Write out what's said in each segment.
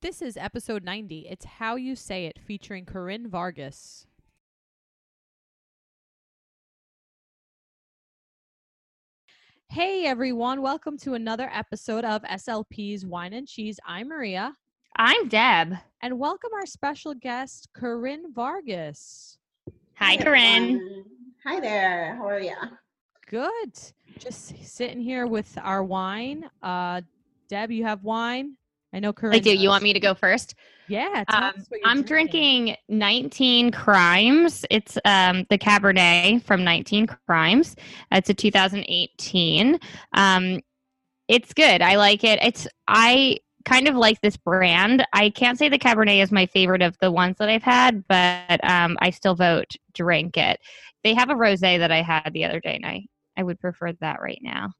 This is episode 90. It's How You Say It featuring Corinne Vargas. Hey everyone, welcome to another episode of SLP's Wine and Cheese. I'm Maria, I'm Deb. and welcome our special guest, Corinne Vargas. Hi, Hi, Corinne. everyone. Hi there. How are you? Good. Just sitting here with our wine. Uh Deb, you have wine? I know Corinne. I do. You want me to go first? Yeah, Um, us what you're I'm drinking 19 Crimes. It's um, the Cabernet from 19 Crimes. It's a 2018. Um, it's good. I like it. It's I kind of like this brand. I can't say the Cabernet is my favorite of the ones that I've had, but um, I still vote drink it. They have a rosé that I had the other day, and I I would prefer that right now.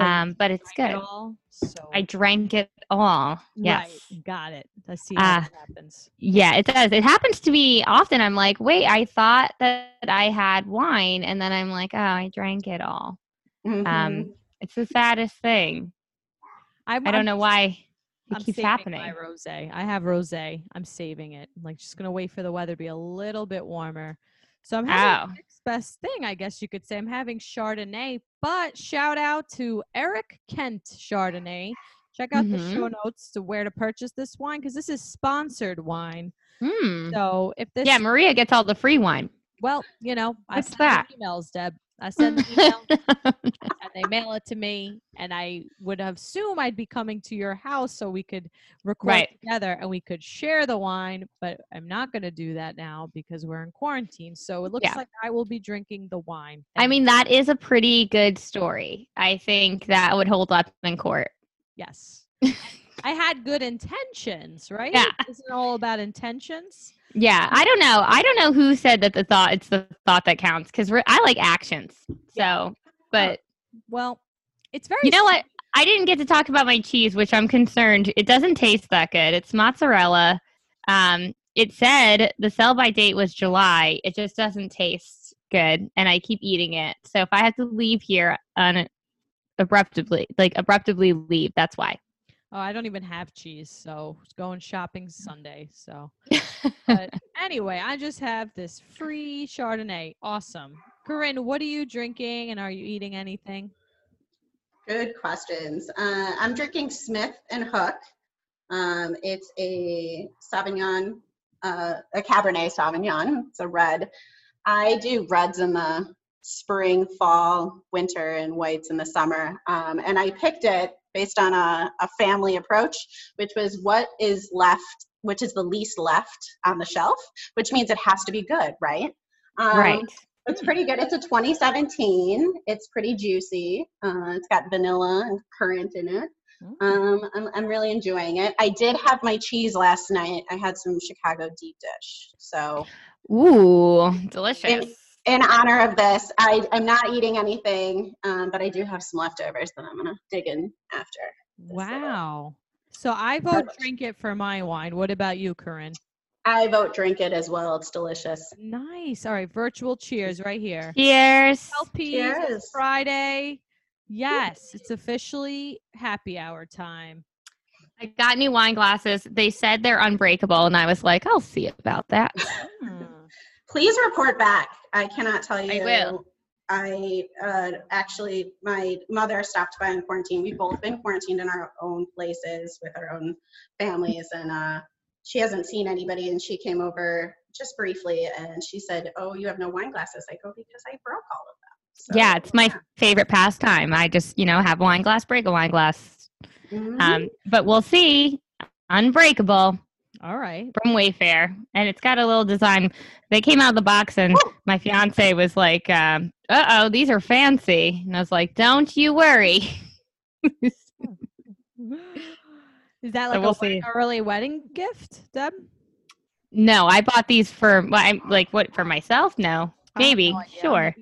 Um, but it's good. all, so I drank it all. Yes. Right, got it. Let's see how Ah. happens. Yeah, it does. It happens to me often. I'm like, wait, I thought that I had wine, and then I'm like, oh, I drank it all. Mhm. Um, it's the saddest thing. I'm, I don't I'm know why it I'm keeps happening. My rosé. I have rosé. I'm saving it. I'm like just gonna wait for the weather to be a little bit warmer. So I'm having the next best thing, I guess you could say. I'm having Chardonnay, but shout out to Eric Kent Chardonnay. Check out the show notes to where to purchase this wine because this is sponsored wine. Hmm. So if this, Yeah, Maria gets all the free wine. well, you know, I What's send that? them emails, Deb. I send the email and they mail it to me and i would assume i'd be coming to your house so we could record Right. together and we could share the wine but i'm not going to do that now because we're in quarantine so it looks Yeah. like i will be drinking the wine I mean, that is a pretty good story. I think that would hold up in court. yes i had good intentions right Yeah. isn't it all about intentions Yeah, I don't know. I don't know who said that the thought it's the thought that counts because I like actions. So, but well it's very You know what? I didn't get to talk about my cheese, which I'm concerned. It doesn't taste that good. It's mozzarella. Um, it said the sell by date was July. It just doesn't taste good, and I keep eating it. So if I have to leave here on abruptly, like abruptly leave, that's why. Oh, I don't even have cheese, so it's going shopping Sunday. So, but anyway, I just have this free Chardonnay. Awesome, Corinne. What are you drinking, and are you eating anything? Good questions. Uh, I'm drinking Smith and Hook. Um, it's a Sauvignon, uh, a Cabernet Sauvignon. It's a red. I do reds in the spring, fall, winter, and whites in the summer. Um, and I picked it based on a, a family approach, which was what is left, which is the least left on the shelf, which means it has to be good, right? Um, right. It's pretty good. It's a 2017. It's pretty juicy. Uh, it's got vanilla and currant in it. Mm. Um, I'm, I'm really enjoying it. I did have my cheese last night. I had some Chicago deep dish. So, Ooh, delicious. In honor of this, I, I'm not eating anything, um, but I do have some leftovers that I'm going to dig in after. Wow. So I vote drink it for my wine. What about you, Corinne? I vote drink it as well. It's delicious. Nice. All right, virtual cheers right here. Cheers. LPs, Cheers. Friday. Yes, it's officially happy hour time. I got new wine glasses. They said they're unbreakable, and I was like, I'll see about that. Please report back. I cannot tell you. I will. I uh, actually, my mother stopped by in quarantine. We've both been quarantined in our own places with our own families, and uh, she hasn't seen anybody. And she came over just briefly, and she said, "Oh, you have no wine glasses." I go because I broke all of them. So, yeah, it's my yeah. favorite pastime. I just, you know, have a wine glass, break a wine glass. Mhm. Um, but we'll see. Unbreakable All right. from Wayfair, and it's got a little design. They came out of the box, and my fiance was like, um, "Uh oh, these are fancy," and I was like, "Don't you worry." Is that like we'll a see. early wedding gift, Deb? no, I bought these for well, I'm like what for myself? No, maybe. Sure.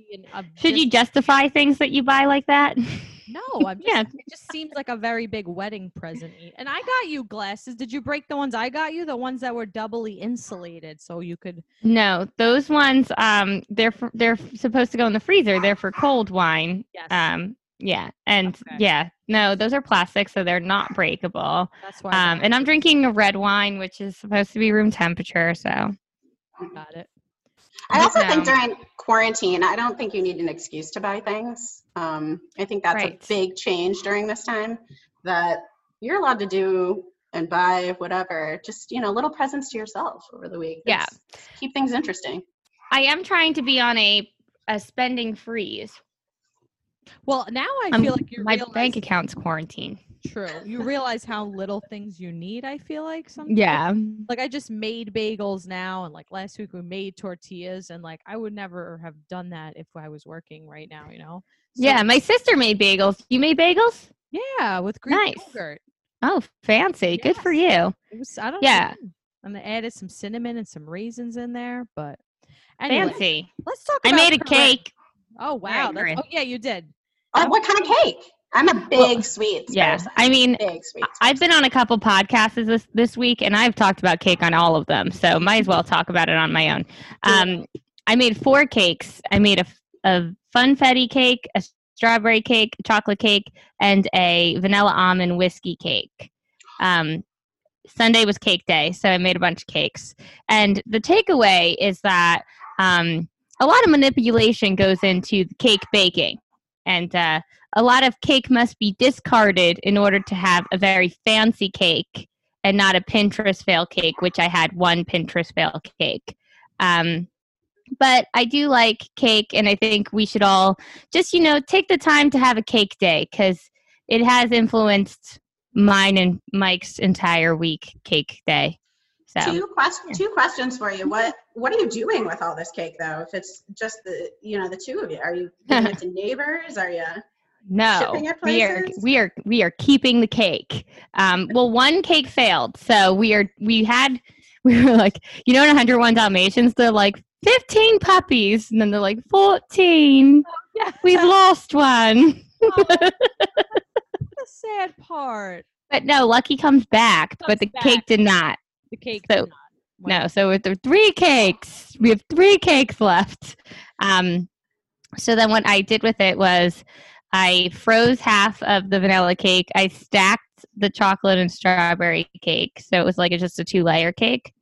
Should you justify things that you buy like that? No, I'm just, Yeah. it just seems like a very big wedding present. And I got you glasses. Did you break the ones I got you? The ones that were doubly insulated, so you could. No, those ones um they're for, they're supposed to go in the freezer. They're for cold wine. Yes. Um Yeah, and Okay. yeah, no, those are plastic, so they're not breakable. That's why. Um, and I'm drinking a red wine, which is supposed to be room temperature. So. Got it. I also think during quarantine, I don't think you need an excuse to buy things. Um, I think that's Right. a big change during this time that you're allowed to do and buy whatever, just you know, little presents to yourself over the week. Yeah. It's- keep things interesting. I am trying to be on a a spending freeze. Well, now I Um, feel like you My realize, bank account's quarantined. True. You realize how little things you need. I feel like sometimes. Yeah, Like I just made bagels now, and like last week we made tortillas, and like I would never have done that if I was working right now. You know. So, yeah. My sister made bagels. You made bagels? Yeah, with Greek Nice. yogurt. Oh, fancy. Good for you. It was. I don't. Yeah. know. And they added some cinnamon and some raisins in there, but anyway, Fancy. let's talk. I made a cake. Oh wow! Oh yeah, you did. Oh, what kind of cake? I'm a big sweets. Yeah. I mean, big sweets. I've been on a couple podcasts this this week, and I've talked about cake on all of them. So might as well talk about it on my own. Um, I made four cakes. I made a, a funfetti cake, a strawberry cake, a chocolate cake, and a vanilla almond whiskey cake. Um, Sunday was cake day, so I made a bunch of cakes. And the takeaway is that um, a lot of manipulation goes into cake baking, and uh, a lot of cake must be discarded in order to have a very fancy cake and not a Pinterest fail cake, which I had one Pinterest fail cake. Um, but I do like cake, and I think we should all just, you know, take the time to have a cake day because it has influenced mine and Mike's entire week cake day. So Two questions. Two questions for you. What What are you doing with all this cake, though? If it's just the you know the two of you, are you giving it to neighbors? Are you? no, we are we are we are keeping the cake. Um, well, one cake failed, so we are we had we were like, you know, in 101 Dalmatians, they're like 15 puppies, and then they're like 14. Yeah. We've lost one. the sad part. But no, Lucky comes back, but the Comes cake did not. The cake. So, did not. Well, No, so with the three cakes, we have three cakes left. Um, so then what I did with it was I froze half of the vanilla cake. I stacked the chocolate and strawberry cake, so it was like a, just a two layer cake.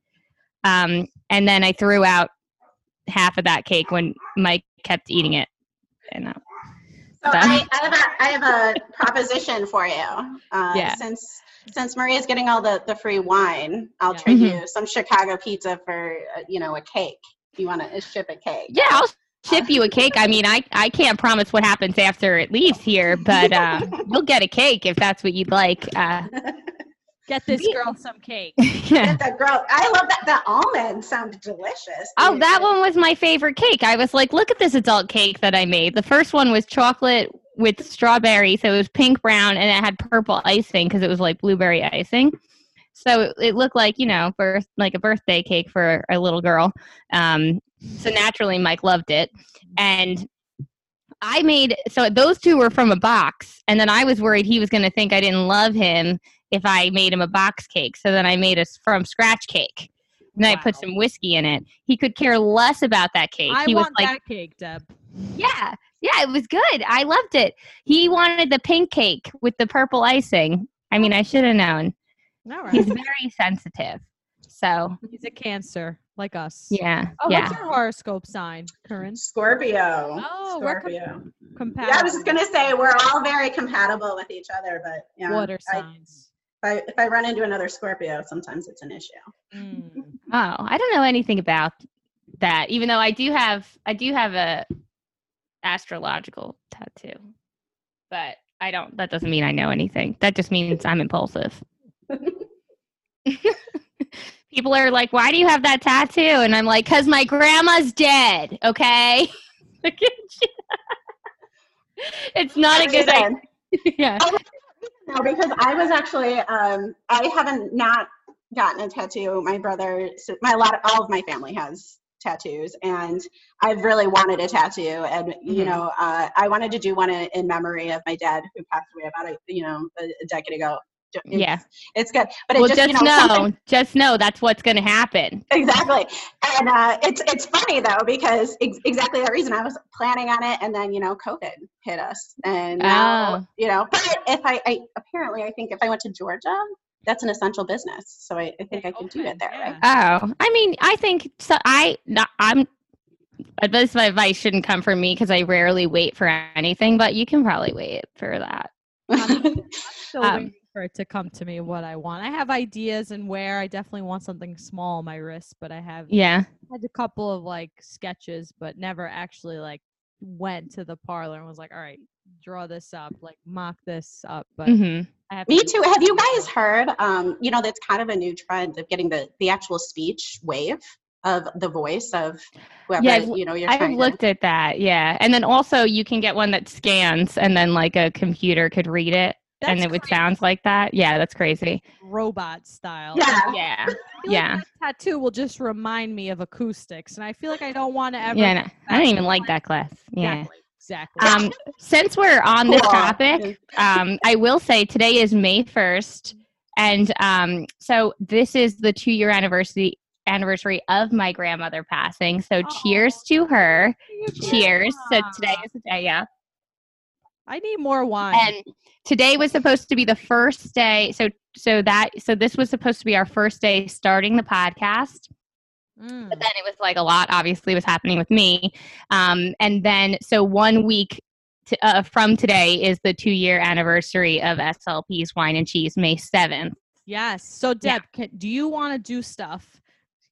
Um, and then I threw out half of that cake when Mike kept eating it. And uh, So So- I, I have a I have a proposition for you. Uh, Yeah. Since since Maria's getting all the the free wine, I'll Yeah. trade Mhm. you some Chicago pizza for uh, you know a cake. If you want to ship a cake? yeah, I'll ship you a cake. I mean, I, I can't promise what happens after it leaves here, but uh, you'll get a cake if that's what you'd like. Uh, Get this girl some cake. yeah. Get the girl. I love that. The almond sounded delicious. Oh, Dude. that one was my favorite cake. I was like, look at this adult cake that I made. The first one was chocolate with strawberry, so it was pink brown, and it had purple icing because it was like blueberry icing. So it, it looked like you know, birth like a birthday cake for a little girl. Um, so naturally, Mike loved it, and I made so those two were from a box, and then I was worried he was going to think I didn't love him if I made him a box cake. So then I made a from scratch cake. And then I put some whiskey in it. He could care less about that cake. I he was like, that cake, Deb. "Yeah, yeah, it was good. I loved it." He wanted the pink cake with the purple icing. I mean, I should have known. All right. He's very sensitive. So He's a cancer, like us. yeah, Oh, yeah. what's your horoscope sign, Corinne? Scorpio. Oh, we're com- Scorpio. Compatible. Yeah, I was just gonna say we're all very compatible with each other, but yeah, water I, signs. if I if I run into another Scorpio, sometimes it's an issue. Mm. Oh, I don't know anything about that. Even though I do have, I do have a astrological tattoo, but I don't. That doesn't mean I know anything. That just means I'm impulsive. People are like, "Why do you have that tattoo?" And I'm like, "Cause my grandma's dead." Okay. it's not a good idea. Reason. Yeah. No, because I was actually um I haven't not gotten a tattoo. My brother, so my a lot of all of my family has tattoos, and I've really wanted a tattoo. And you Mhm. know, uh, I wanted to do one in, in memory of my dad who passed away about a you know a, a decade ago. It's, Yeah. it's good. But it well, just, just, you know, know, just know that's what's going to happen. exactly. And uh, it's it's funny though because ex- exactly that reason I was planning on it, and then you know COVID hit us, and now Oh. you know. But if I, I apparently I think if I went to Georgia, that's an essential business, so I, I think I can do it there, right? Oh, I mean, I think so. I not, I'm. This my advice shouldn't come from me because I rarely wait for anything, but you can probably wait for that. Still Um, waiting for it to come to me what I want. I have ideas and where I definitely want something small on my wrist, but I have Yeah. had a couple of like sketches, but never actually like went to the parlor and was like, all right, draw this up, like mock this up. But hmm I have Me to- too. Have you guys heard? Um, you know, that's kind of a new trend of getting the the actual speech wave of the voice of whoever Yeah, you know you're I've looked at that. Yeah, and then also you can get one that scans, and then like a computer could read it, and That's it would crazy. sound like that. Yeah, that's crazy. robot style. to. Yeah. Yeah, feel like tattoo will just remind me of acoustics, and I feel like I don't want to ever. yeah. no, I don't even like that class. Yeah. Exactly. Exactly. Um, since we're on this topic, um, I will say today is May first, and um, so this is the two-year anniversary anniversary of my grandmother passing. So cheers to her. Cheers. So today is the day. Yeah. I need more wine. and today was supposed to be the first day so so that so this was supposed to be our first day starting the podcast Mm. but then it was like a lot obviously was happening with me um and then so one week to, uh, from today is the two year anniversary of slp's wine and cheese may 7th Yes. So Deb, Yeah. can, do you want to do stuff?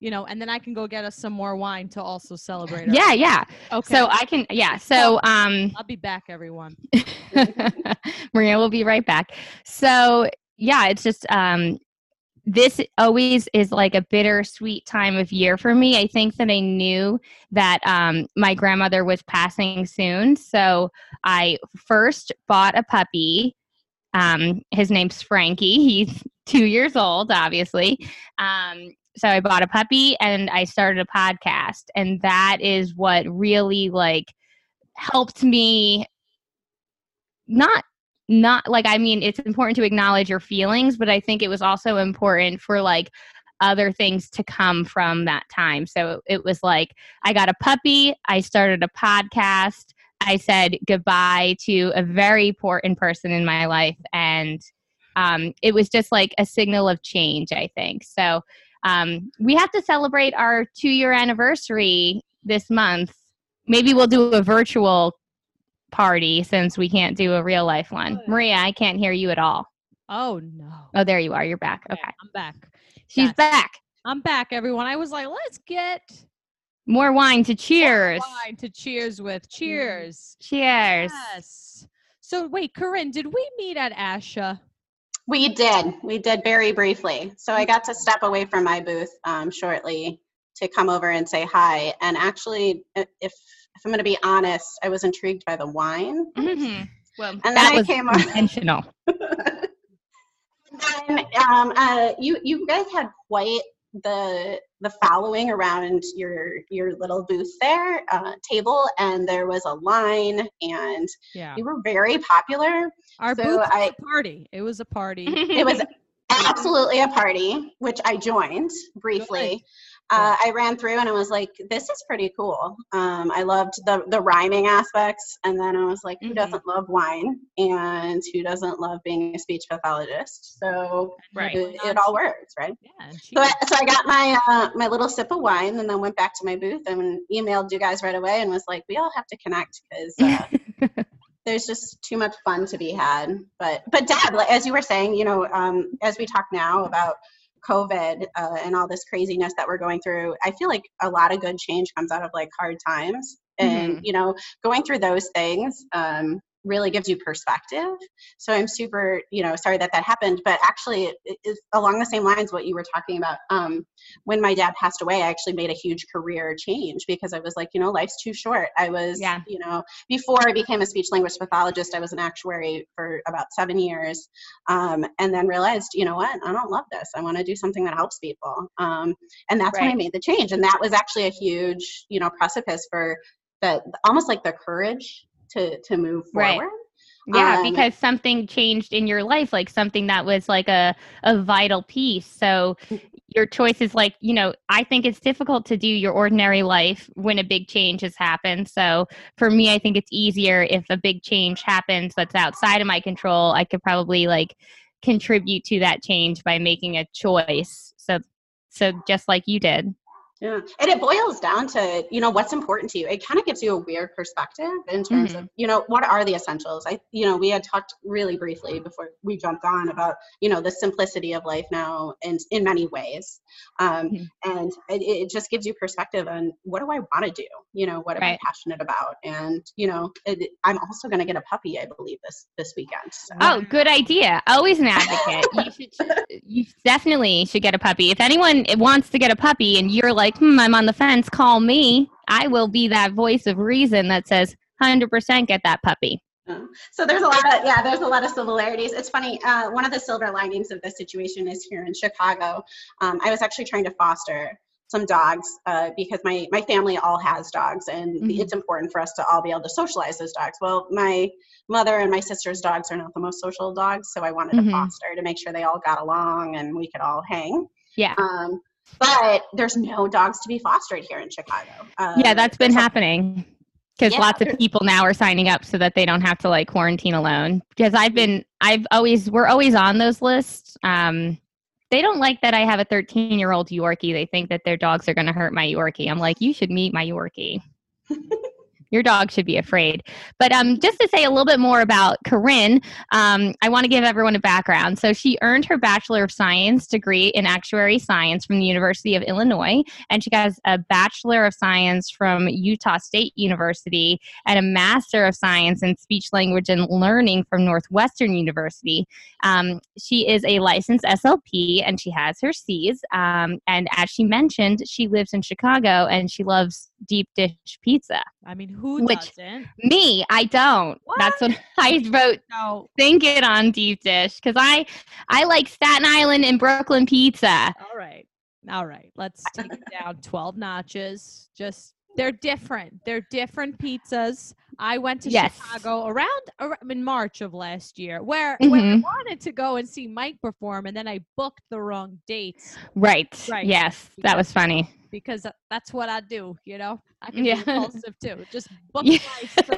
You know, and then I can go get us some more wine to also celebrate. yeah yeah Okay. so i can yeah so um I'll be back, everyone. Maria will be right back. So yeah, it's just um this always is like a bittersweet time of year for me. I think that I knew that um my grandmother was passing soon. So I first bought a puppy. Um his name's Frankie. He's two years old, obviously. Um so I bought a puppy and I started a podcast. And that is what really like helped me not not like i mean it's important to acknowledge your feelings but i think it was also important for like other things to come from that time. So it was like i got a puppy i started a podcast i said goodbye to a very important person in my life and um, it was just like a signal of change i think. So um, we have to celebrate our two year anniversary this month. Maybe we'll do a virtual party since we can't do a real life one. Maria, I can't hear you at all. Oh no. Oh, there you are. You're back. Okay, Okay. I'm back. She's Yes. back. I'm back, everyone. I was like, let's get More wine to cheers. More wine to cheers with. Cheers. Cheers. Yes. So wait, Corinne, did we meet at ASHA? We did. We did very briefly. So I got to step away from my booth um, shortly to come over and say hi. And actually, if if I'm going to be honest, I was intrigued by the wine. Mhm. Well, And then that I was came intentional. then um, uh, you you guys had quite the the following around your your little booth there uh, table, and there was a line, and Yeah. you were very popular. Our So booth was a party. It was a party. It was absolutely a party, which I joined briefly. Uh, I ran through and I was like, "This is pretty cool." Um, I loved the the rhyming aspects, and then I was like, "Who Mhm. doesn't love wine? And who doesn't love being a speech pathologist?" So Right. it, it all works, right? Yeah. So I, so I got my uh, my little sip of wine, and then went back to my booth and emailed you guys right away, and was like, "We all have to connect because uh, there's just too much fun to be had." But but Deb, as you were saying, you know, um, as we talk now about COVID uh, and all this craziness that we're going through, I feel like a lot of good change comes out of like hard times, and you know, going through those things. Um, really gives you perspective. So i'm super you know sorry that that happened but actually it along the same lines what you were talking about. Um, when my dad passed away i actually made a huge career change because i was like you know life's too short. I was Yeah. you know before i became a speech language pathologist i was an actuary for about seven years um, and then realized you know what? I don't love this. I want to do something that helps people. Um, and that's when i made the change and that was actually a huge you know precipice for the almost like the courage to to move forward. Right. Yeah, Um, because something changed in your life, like something that was like a, a vital piece. So your choice is like, you know, I think it's difficult to do your ordinary life when a big change has happened. So for me, I think it's easier if a big change happens that's outside of my control. I could probably like contribute to that change by making a choice. So so just like you did. Yeah. And it boils down to, you know, what's important to you. It kind of gives you a weird perspective in terms of, you know, what are the essentials? I, you know, we had talked really briefly before we jumped on about, you know, the simplicity of life now and in many ways. Um, Mhm. And it, it just gives you perspective on what do I want to do? You know, what am I Right. passionate about? And, you know, it, I'm also going to get a puppy, I believe, this, this weekend. So. Oh, good idea. Always an advocate. You should you definitely should get a puppy. If anyone wants to get a puppy and you're like, hmm, I'm on the fence, call me. I will be that voice of reason that says 100% get that puppy. So there's a lot of yeah, there's a lot of similarities. It's funny. Uh, one of the silver linings of this situation is here in Chicago. Um, I was actually trying to foster some dogs uh, because my my family all has dogs, and Mhm. it's important for us to all be able to socialize those dogs. Well, my mother and my sister's dogs are not the most social dogs, so I wanted Mhm. to foster to make sure they all got along and we could all hang. Yeah. Um, but there's no dogs to be fostered here in Chicago. Uh, Yeah, that's been happening. Because Yeah, lots of people now are signing up so that they don't have to like quarantine alone. Because I've been, I've always, we're always on those lists. Um, they don't like that I have a 13 year old Yorkie. They think that their dogs are going to hurt my Yorkie. I'm like, you should meet my Yorkie. Your dog should be afraid. But um, just to say a little bit more about Corinne, um, I want to give everyone a background. So she earned her Bachelor of Science degree in Actuary Science from the University of Illinois, and she has a Bachelor of Science from Utah State University and a Master of Science in Speech, Language, and Learning from Northwestern University. Um, she is a licensed SLP and she has her C's. Um, and as she mentioned, she lives in Chicago and she loves deep dish pizza. I mean, who Which- doesn't? Me, I don't. What? That's what I wrote. No. Think it on deep dish because I I like Staten Island and Brooklyn pizza. All right. All right. Let's take it down 12 notches. Just they're different. They're different pizzas. I went to Yes. Chicago around, ar- in March of last year where, where I Mhm. wanted to go and see Mike perform and then I booked the wrong dates Right. Right. Yes, that was funny. Because that's what I do, you know? I can Yeah. be impulsive too. Just book Yeah. flights.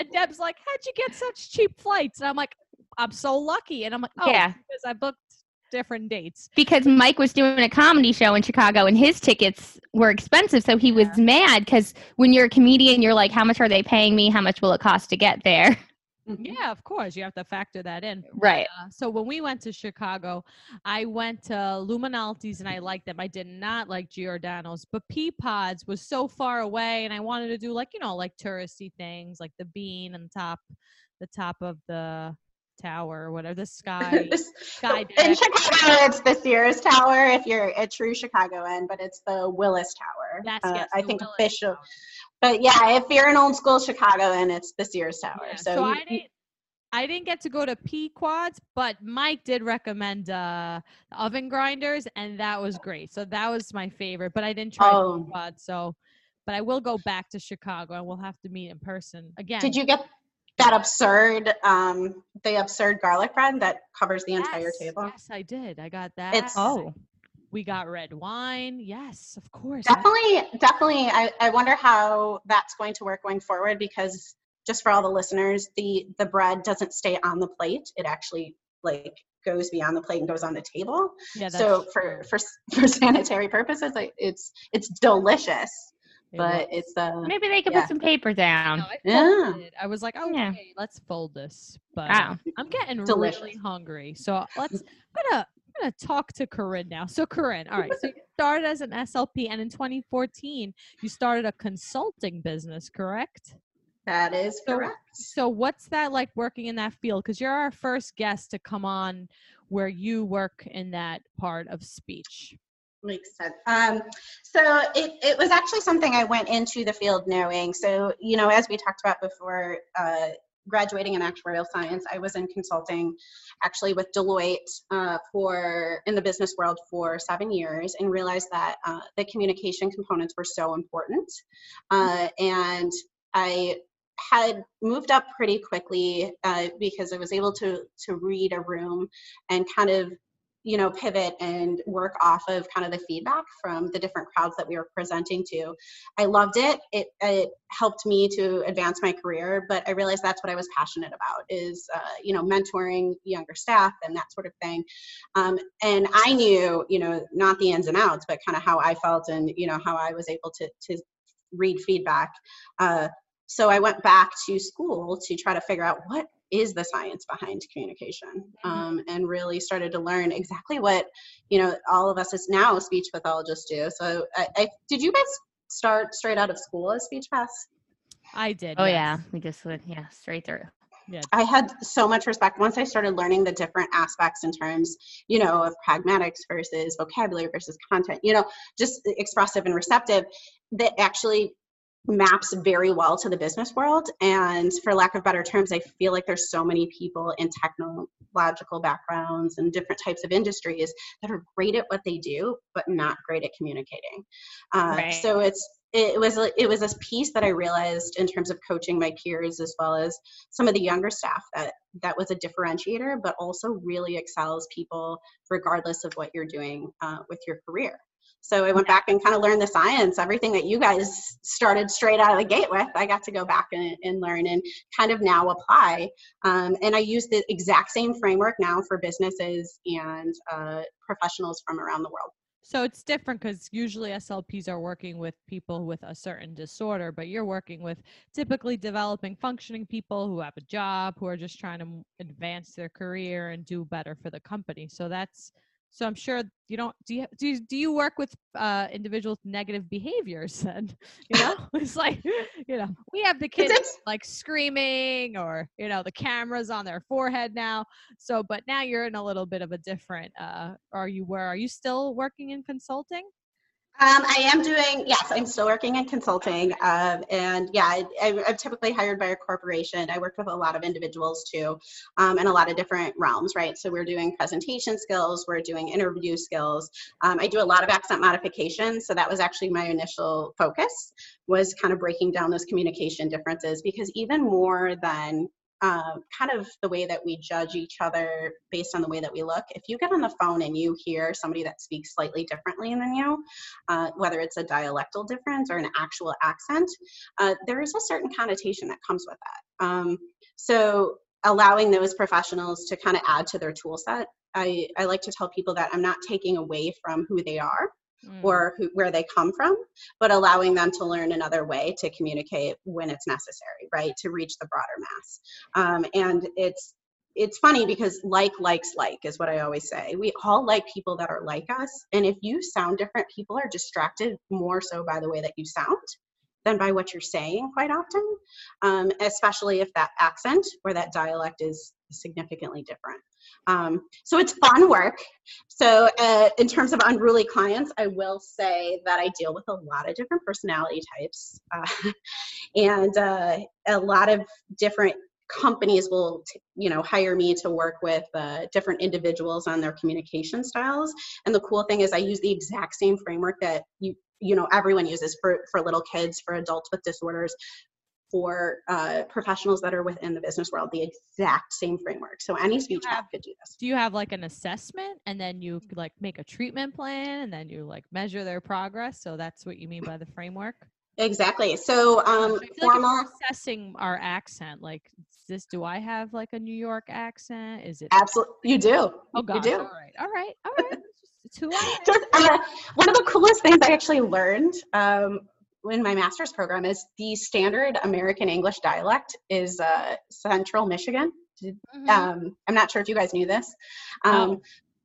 and Deb's like, how'd you get such cheap flights? And I'm like, I'm so lucky. And I'm like, oh, Yeah. because I booked different dates. because Mike was doing a comedy show in Chicago and his tickets were expensive. So he was mad because when you're a comedian, you're like, how much are they paying me? How much will it cost to get there? Yeah, of course. You have to factor that in. Right. Uh, so when we went to Chicago, I went to Lou Malnati's and I liked them. I did not like Giordano's, but Pequods was so far away, and I wanted to do like you know like touristy things, like the bean and top, the top of the tower, or whatever, the sky. Sky in. Chicago, it's the Sears Tower if you're a true Chicagoan, but it's the Willis Tower. That's Uh, yes, I think Willis official. Tower. But yeah, if you're an old school Chicagoan, it's the Sears Tower. Yeah, so so you- I didn't. I didn't get to go to Pequods, but Mike did recommend uh, the oven grinders, and that was great. So that was my favorite. But I didn't try Oh. Pequod, so but I will go back to Chicago, and we'll have to meet in person again. did you get that absurd, um, the absurd garlic bread that covers the entire table? Yes, I did. I got that. It's- Oh. We got red wine. Yes, of course. Definitely, definitely. I, I wonder how that's going to work going forward because just for all the listeners, the the bread doesn't stay on the plate. It actually like goes beyond the plate and goes on the table. Yeah, so for for for sanitary purposes, like it's it's delicious, It but was. it's uh Maybe they could Yeah. put some paper down. No, I Yeah. folded. I was like, okay, Yeah. let's fold this. But Wow. I'm getting really hungry. So let's I'm gonna I'm gonna talk to Corinne now. So Corinne, all right. So you started as an SLP and in 2014 you started a consulting business, correct? that is So- correct. So what's that like working in that field? Because you're our first guest to come on where you work in that part of speech. Makes sense. Um, so it, it was actually something I went into the field knowing. So, you know, as we talked about before, uh, graduating in actuarial science, I was in consulting actually with Deloitte uh, for in the business world for seven years and realized that uh, the communication components were so important. Uh, and I had moved up pretty quickly uh, because I was able to to read a room and kind of you know pivot and work off of kind of the feedback from the different crowds that we were presenting to. I loved it. It, it helped me to advance my career but i realized that's what i was passionate about is uh, you know mentoring younger staff and that sort of thing. Um, and i knew you know not the ins and outs but kind of how i felt and you know how i was able to to read feedback. Uh, so I went back to school to try to figure out what is the science behind communication Mm-hmm. um, and really started to learn exactly what you know all of us as now speech pathologists do so I, I did you guys start straight out of school as speech paths I did. Oh yes. yeah, we just went yeah straight through. yeah. I had so much respect once I started learning the different aspects in terms, you know, of pragmatics versus vocabulary versus content, you know, just expressive and receptive that actually maps very well to the business world. And for lack of better terms, I feel like there's so many people in technological backgrounds and different types of industries that are great at what they do, but not great at communicating. Uh, Right. So it's it was it was this piece that I realized in terms of coaching my peers as well as some of the younger staff that that was a differentiator, but also really excels people regardless of what you're doing uh, with your career. So I went back and kind of learned the science, everything that you guys started straight out of the gate with. I got to go back and, and learn and kind of now apply. Um, and I use the exact same framework now for businesses and uh, professionals from around the world. So it's different because usually SLPs are working with people with a certain disorder, but you're working with typically developing functioning people who have a job, who are just trying to advance their career and do better for the company. So that's so I'm sure you don't do you do you, do you work with uh individuals negative behaviors then? You know? it's like you know, we have the kids like screaming or you know the cameras on their forehead now so but now you're in a little bit of a different uh are you where are you still working in consulting Um, I am doing, yes, I'm still working in consulting. Um, and yeah, I, I'm typically hired by a corporation. I work with a lot of individuals too, um, in a lot of different realms, right? So we're doing presentation skills, we're doing interview skills. Um, I do a lot of accent modification. So that was actually my initial focus was kind of breaking down those communication differences because even more than uh, kind of the way that we judge each other based on the way that we look. If you get on the phone and you hear somebody that speaks slightly differently than you, uh, whether it's a dialectal difference or an actual accent, uh, there is a certain connotation that comes with that. Um, so allowing those professionals to kind of add to their tool set. I, I like to tell people that I'm not taking away from who they are Mm. or who, where they come from, but allowing them to learn another way to communicate when it's necessary, right, to reach the broader mass. Um, and it's it's funny because like likes like is what I always say. We all like people that are like us, and if you sound different, people are distracted more so by the way that you sound than by what you're saying quite often, um, especially if that accent or that dialect is significantly different. Um, so it's fun work. So uh, in terms of unruly clients, I will say that I deal with a lot of different personality types, uh, and uh, a lot of different companies will you know hire me to work with uh, different individuals on their communication styles and the cool thing is i use the exact same framework that you you know everyone uses for for little kids for adults with disorders for uh, professionals that are within the business world the exact same framework. So any speech have- path could do this. do you have like an assessment and then you like make a treatment plan and then you like measure their progress? So that's what you mean by the framework? Exactly. So um like if formal we're assessing our accent like is this do i have like a new york accent? Is it absolutely you do. Oh you god do. all right. All right all right. It's who I am. Just, uh, one of the coolest things I actually learned um, in my master's program is the standard American English dialect is uh, Central Michigan. Mhm. Um, I'm not sure if you guys knew this, um, Oh.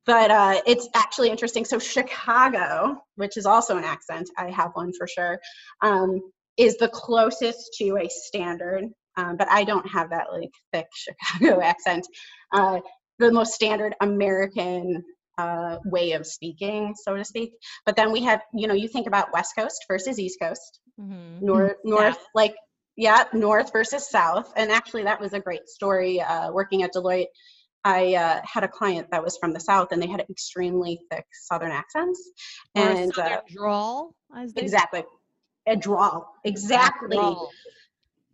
but uh, it's actually interesting. So Chicago, which is also an accent, I have one for sure, um, is the closest to a standard. Um, but I don't have that like thick Chicago accent. Uh, the most standard American uh, way of speaking, so to speak. But then we have, you know, you think about West Coast versus East Coast, Mhm. north, north, South. like, yeah, north versus south. And actually, that was a great story. Uh, working at Deloitte, I uh, had a client that was from the south, and they had extremely thick Southern accents. Or and southern uh, drawl as they say. exactly, a drawl, exactly. Drawl.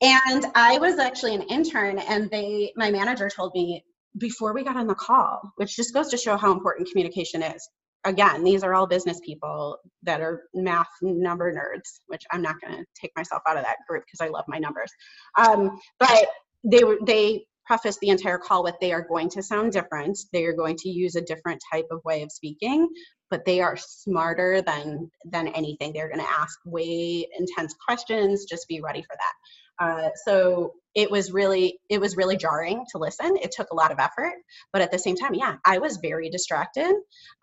And I was actually an intern, and they, my manager told me before we got on the call, which just goes to show how important communication is. Again, these are all business people that are math number nerds, which I'm not going to take myself out of that group because I love my numbers. Um, but they they preface the entire call with they are going to sound different. They are going to use a different type of way of speaking, but they are smarter than than anything. They're going to ask way intense questions. Just be ready for that. Uh, so it was really it was really jarring to listen. It took a lot of effort, but at the same time, yeah, I was very distracted.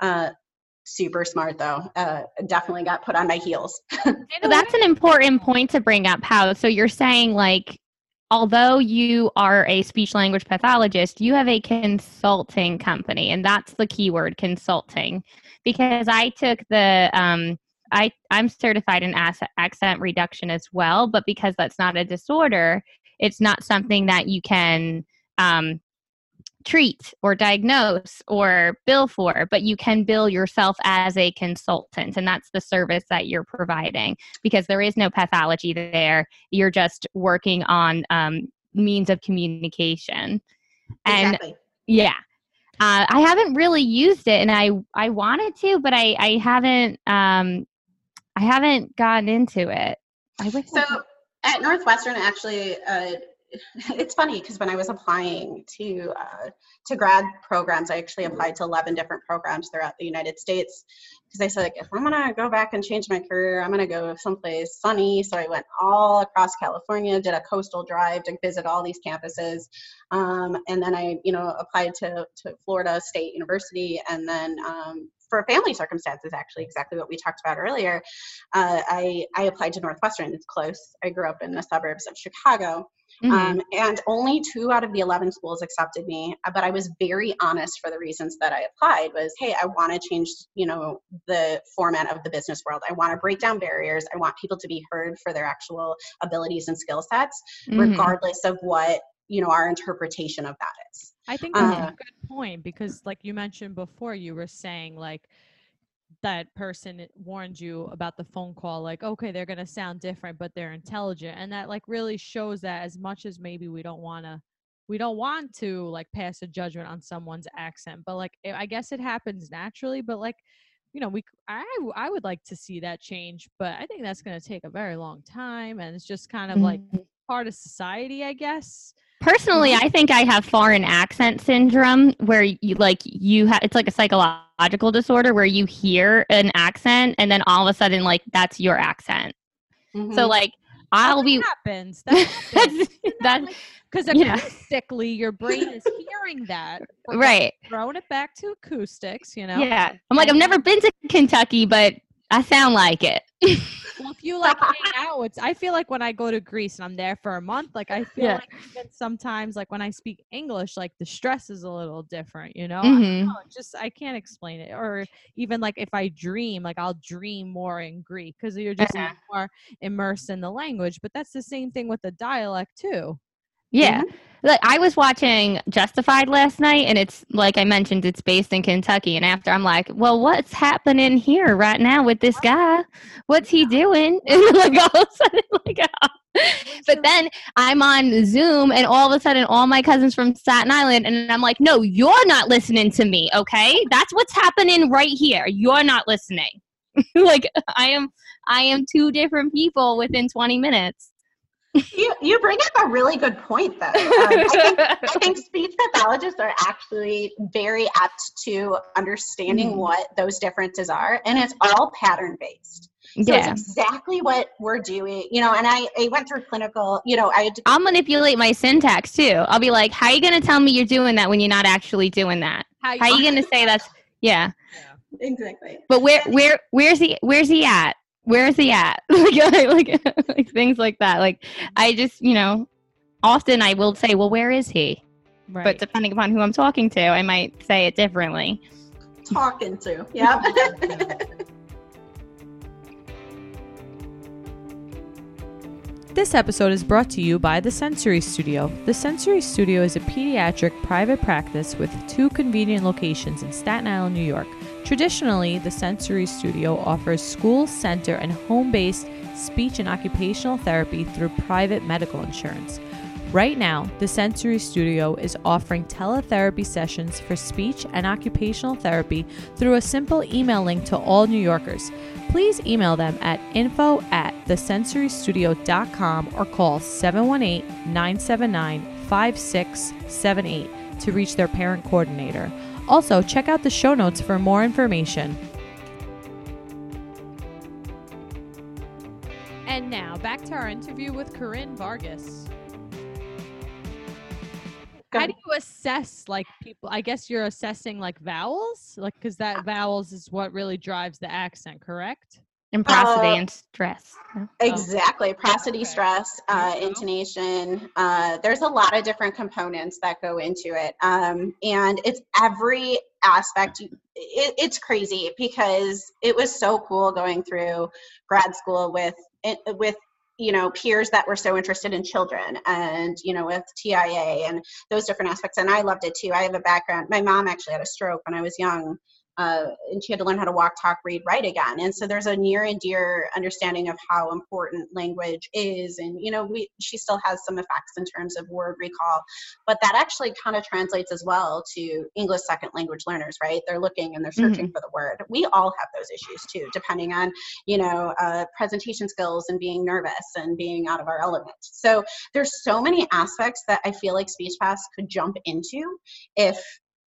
Uh, super smart though. Uh, definitely got put on my heels. so that's an important point to bring up. How so? You're saying like although you are a speech language pathologist, you have a consulting company, and that's the keyword consulting. Because I took the um, I I'm certified in accent reduction as well, but because that's not a disorder, it's not something that you can um, treat or diagnose or bill for, but you can bill yourself as a consultant. And that's the service that you're providing because there is no pathology there. You're just working on um, means of communication. And exactly. yeah. Uh, I haven't really used it, and I I wanted to, but I I haven't um I haven't gotten into it. I wish so at Northwestern, actually, uh, it's funny because when I was applying to uh, to grad programs, I actually applied to 11 different programs throughout the United States because I said like, if I'm gonna go back and change my career, I'm gonna go someplace sunny. So I went all across California, did a coastal drive to visit all these campuses, um, and then I you know applied to to Florida State University, and then um, for family circumstances, actually, exactly what we talked about earlier, uh, I, I applied to Northwestern. It's close. I grew up in the suburbs of Chicago. Mm-hmm. Um, and only two out of the 11 schools accepted me uh, but i was very honest for the reasons that i applied was hey i want to change you know the format of the business world i want to break down barriers i want people to be heard for their actual abilities and skill sets mm-hmm. regardless of what you know our interpretation of that is i think that's uh, a good point because like you mentioned before you were saying like that person warned you about the phone call like okay they're going to sound different but they're intelligent and that like really shows that as much as maybe we don't want to we don't want to like pass a judgment on someone's accent but like i guess it happens naturally but like you know we i i would like to see that change but i think that's going to take a very long time and it's just kind of like mm-hmm. part of society i guess Personally, I think I have foreign accent syndrome where you like you have it's like a psychological disorder where you hear an accent and then all of a sudden like that's your accent. Mm-hmm. So like I'll be happens. That happens. that because yeah. acoustically your brain is hearing that. Right. Throwing it back to acoustics, you know. Yeah. I'm like I've never been to Kentucky, but I sound like it. well, if you like hang out, it's I feel like when I go to Greece and I'm there for a month, like I feel yeah. like even sometimes like when I speak English, like the stress is a little different, you know? Mm-hmm. know just I can't explain it. Or even like if I dream, like I'll dream more in Greek because you're just uh-huh. more immersed in the language. But that's the same thing with the dialect too. Yeah. Mm-hmm. Like I was watching Justified last night and it's like I mentioned it's based in Kentucky and after I'm like, "Well, what's happening here right now with this guy? What's he doing?" And like all of a sudden like oh. But then I'm on Zoom and all of a sudden all my cousins from Staten Island and I'm like, "No, you're not listening to me, okay? That's what's happening right here. You're not listening." like I am I am two different people within 20 minutes you, you bring up a really good point, though. Um, I, think, I, think, speech pathologists are actually very apt to understanding mm. what those differences are, and it's all pattern based. So yeah. it's exactly what we're doing, you know. And I, I went through clinical, you know, I. I'll manipulate my syntax too. I'll be like, "How are you going to tell me you're doing that when you're not actually doing that? How, are you going to say that's yeah. yeah. Exactly. But where where where's he where's he at? Where is he at? like, like, like things like that. Like I just, you know, often I will say, well, where is he? Right. But depending upon who I'm talking to, I might say it differently. Talking to, yeah. This episode is brought to you by The Sensory Studio. The Sensory Studio is a pediatric private practice with two convenient locations in Staten Island, New York. Traditionally, the Sensory Studio offers school, center, and home based speech and occupational therapy through private medical insurance. Right now, the Sensory Studio is offering teletherapy sessions for speech and occupational therapy through a simple email link to all New Yorkers. Please email them at info at thesensorystudio.com or call 718 979 5678 to reach their parent coordinator. Also, check out the show notes for more information. And now, back to our interview with Corinne Vargas. How do you assess like people? I guess you're assessing like vowels, like because that vowels is what really drives the accent, correct? And prosody Uh, and stress. Yeah. Exactly. Prosody, Okay. stress, uh, There you go. intonation. Uh, there's a lot of different components that go into it. Um, and it's every aspect. It, it's crazy because it was so cool going through grad school with, with, you know, peers that were so interested in children and, you know, with TIA and those different aspects. And I loved it too. I have a background. My mom actually had a stroke when I was young uh, and she had to learn how to walk, talk, read, write again. And so there's a near and dear understanding of how important language is. And you know, we she still has some effects in terms of word recall, but that actually kind of translates as well to English second language learners, right? They're looking and they're searching for the word. We all have those issues too, depending on you know uh, presentation skills and being nervous and being out of our element. So there's so many aspects that I feel like Speech Paths could jump into if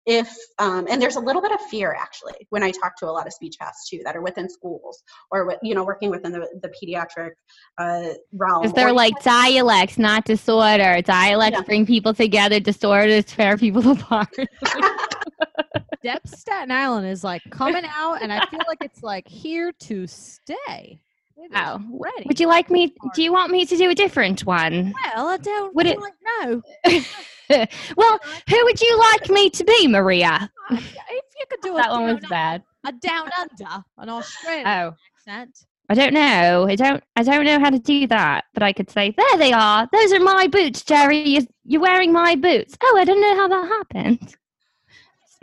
if um, and there's a little bit of fear actually when i talk to a lot of speech paths too that are within schools or with you know working within the, the pediatric uh, realm Because they're or- like dialects, not disorder. Dialects Yeah. bring people together. Disorders tear people apart. Deb Staten Island is like coming out, and I feel like it's like here to stay. Oh, ready. Would you like me? Do you want me to do a different one? Well, I don't Would it- like no. well, who would you like me to be, Maria? Uh, if you could do a That one was bad. a down under, an Australian Oh, accent. I don't know. I don't. I don't know how to do that. But I could say, "There they are. Those are my boots, Jerry. You're, you're wearing my boots." Oh, I don't know how that happened.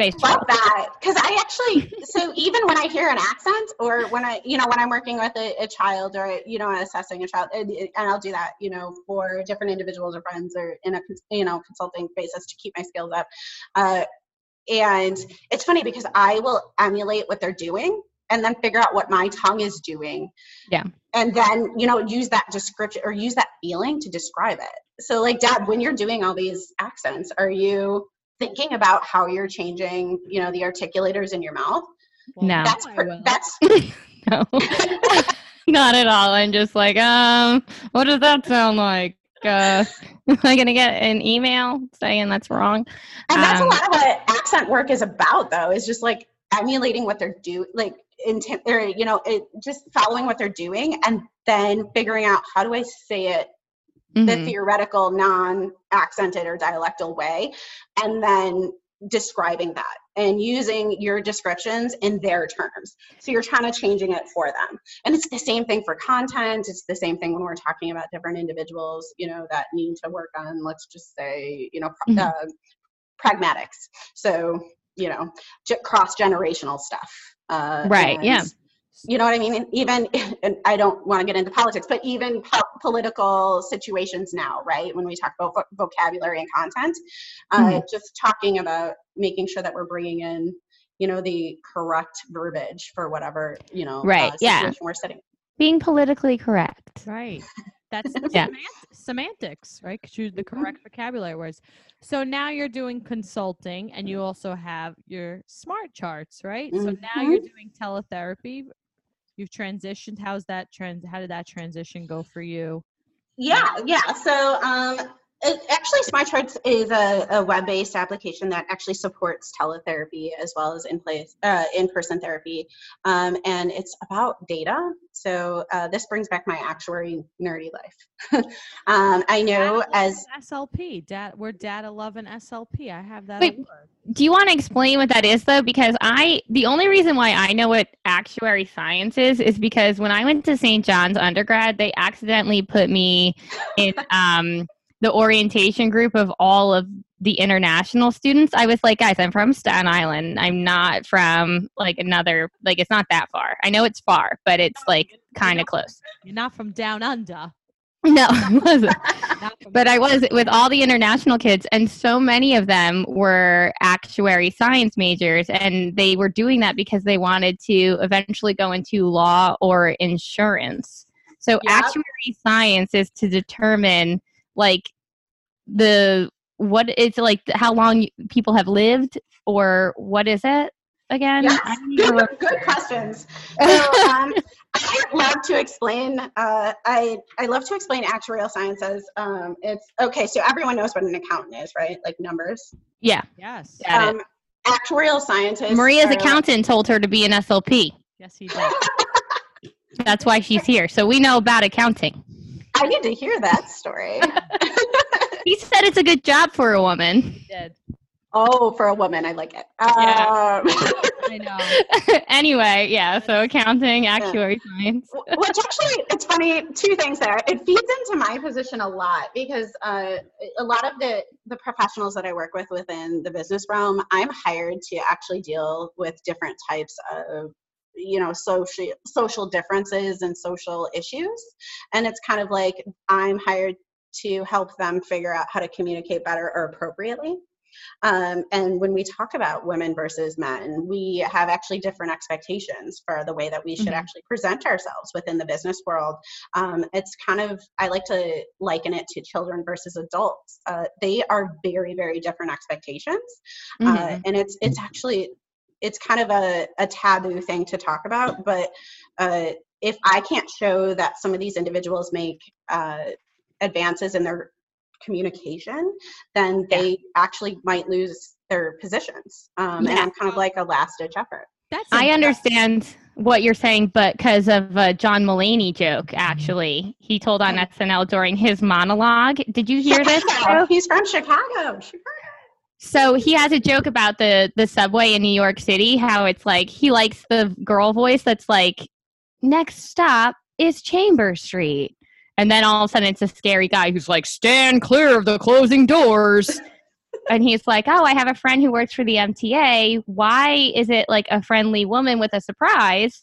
Space love that. Because i actually so even when i hear an accent or when i you know when i'm working with a, a child or you know assessing a child and, and i'll do that you know for different individuals or friends or in a you know consulting basis to keep my skills up. Uh, and it's funny because i will emulate what they're doing and then figure out what my tongue is doing. Yeah. and then you know use that description or use that feeling to describe it. So like dad when you're doing all these accents are you thinking about how you're changing you know the articulators in your mouth No. that's per- that's no, not at all. I'm just like, um, what does that sound like? Uh, am I gonna get an email saying that's wrong? and that's Um, a lot of what accent work is about though is just like emulating what they're doing like intent or you know it just following what they're doing and then figuring out how do i say it the Mhm. theoretical non-accented or dialectal way and then describing that and using your descriptions in their terms so you're kind of changing it for them and it's the same thing for content it's the same thing when we're talking about different individuals you know that need to work on let's just say you know Mhm. uh, pragmatics so you know cross generational stuff uh, Right, yeah. And you know what I mean? And even, and I don't want to get into politics, but even po- political situations now, right? When we talk about vo- vocabulary and content, uh, Mhm. just talking about making sure that we're bringing in, you know, the correct verbiage for whatever, you know, Right, uh, yeah. we're sitting. Being politically correct. Right. That's Yeah. semantics, right? Choose the Mhm. correct vocabulary words. So now you're doing consulting and you also have your smart charts, right? So now you're doing teletherapy. You've transitioned. How's that trans how did that transition go for you? Yeah, yeah. So um, it, actually, Smart Charts is a, a web-based application that actually supports teletherapy as well as in place uh, in-person therapy, um, and it's about data. So uh, this brings back my actuary nerdy life. um, I know as SLP. Dat we're data loving SLP. I have that Wait. Do you want to explain what that is though? Because I, the only reason why I know what actuary science is, is because when I went to St. John's undergrad, they accidentally put me in um, the orientation group of all of the international students. I was like, guys, I'm from Staten Island. I'm not from like another, like it's not that far. I know it's far, but it's like kind of close. You're not from down under. No, I wasn't. Not from but I was with all the international kids, and so many of them were actuary science majors, and they were doing that because they wanted to eventually go into law or insurance. So Yep. actuary science is to determine like the what it's like how long people have lived or what is it again? Yes, I don't good, good questions. So, um, I love to explain. Uh, I I love to explain actuarial sciences. Um, it's okay. So everyone knows what an accountant is, right? Like numbers. yeah, Yes. Um, actuarial scientists. Maria's are- accountant told her to be an SLP. Yes, he did. That's why she's here. So we know about accounting. I need to hear that story. He said it's a good job for a woman. He did. oh, for a woman, I like it. Yeah. Um, I know. anyway, yeah, so accounting, actuary science. which actually it's funny two things there it feeds into my position a lot because uh, a lot of the the professionals that i work with within the business realm i'm hired to actually deal with different types of you know social social differences and social issues and it's kind of like i'm hired to help them figure out how to communicate better or appropriately um, and when we talk about women versus men, we have actually different expectations for the way that we should Mhm. actually present ourselves within the business world. Um, it's kind of, I like to liken it to children versus adults. Uh, they are very, very different expectations. Uh, Mhm. and it's, it's actually, it's kind of a, a taboo thing to talk about. But uh, if I can't show that some of these individuals make uh, advances in their communication, then Yeah. they actually might lose their positions. Um, And I'm kind of like a last ditch effort. That's I a- understand what you're saying, but because of a John Mulaney joke, actually, he told on SNL during his monologue. Did you hear this? Chicago. He's from Chicago. Chicago. So he has a joke about the the subway in New York City, how it's like he likes the girl voice that's like, next stop is Chamber Street. And then all of a sudden it's a scary guy who's like, stand clear of the closing doors. and he's like, Oh, I have a friend who works for the MTA. Why is it like a friendly woman with a surprise?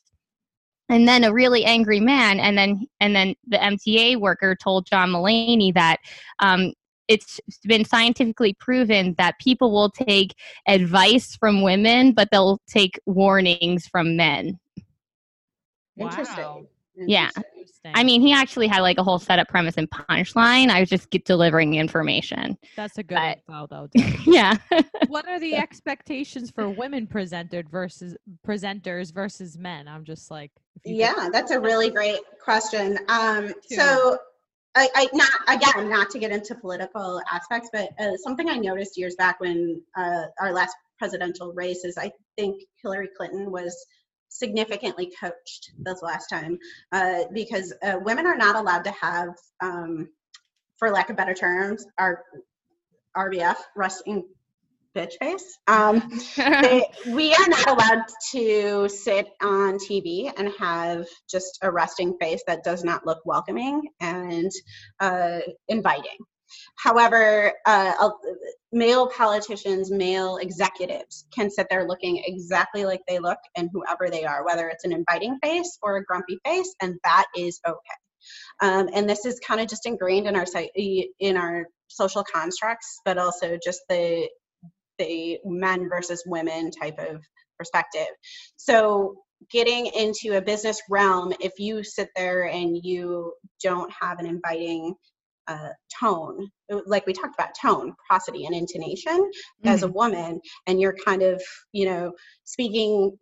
And then a really angry man, and then and then the MTA worker told John Mulaney that um, it's been scientifically proven that people will take advice from women, but they'll take warnings from men. Interesting. Yeah. Interesting. Interesting. I mean, he actually had like a whole setup premise and punchline. I was just get delivering information. that's a good but- info, though. Yeah. what are the expectations for women presented versus presenters versus men? I'm just like, if you could- Yeah, that's a really great question. Um, so, I, I not again not to get into political aspects, but uh, something I noticed years back when uh, our last presidential race is I think Hillary Clinton was significantly coached this last time uh, because uh, women are not allowed to have, um, for lack of better terms, our RBF resting bitch face. Um, we are not allowed to sit on TV and have just a resting face that does not look welcoming and uh, inviting. However, uh, male politicians, male executives can sit there looking exactly like they look and whoever they are, whether it's an inviting face or a grumpy face, and that is okay. Um, and this is kind of just ingrained in our in our social constructs, but also just the the men versus women type of perspective. So getting into a business realm, if you sit there and you don't have an inviting uh, tone, like we talked about tone, prosody, and intonation as a woman, and you're kind of, you know, speaking,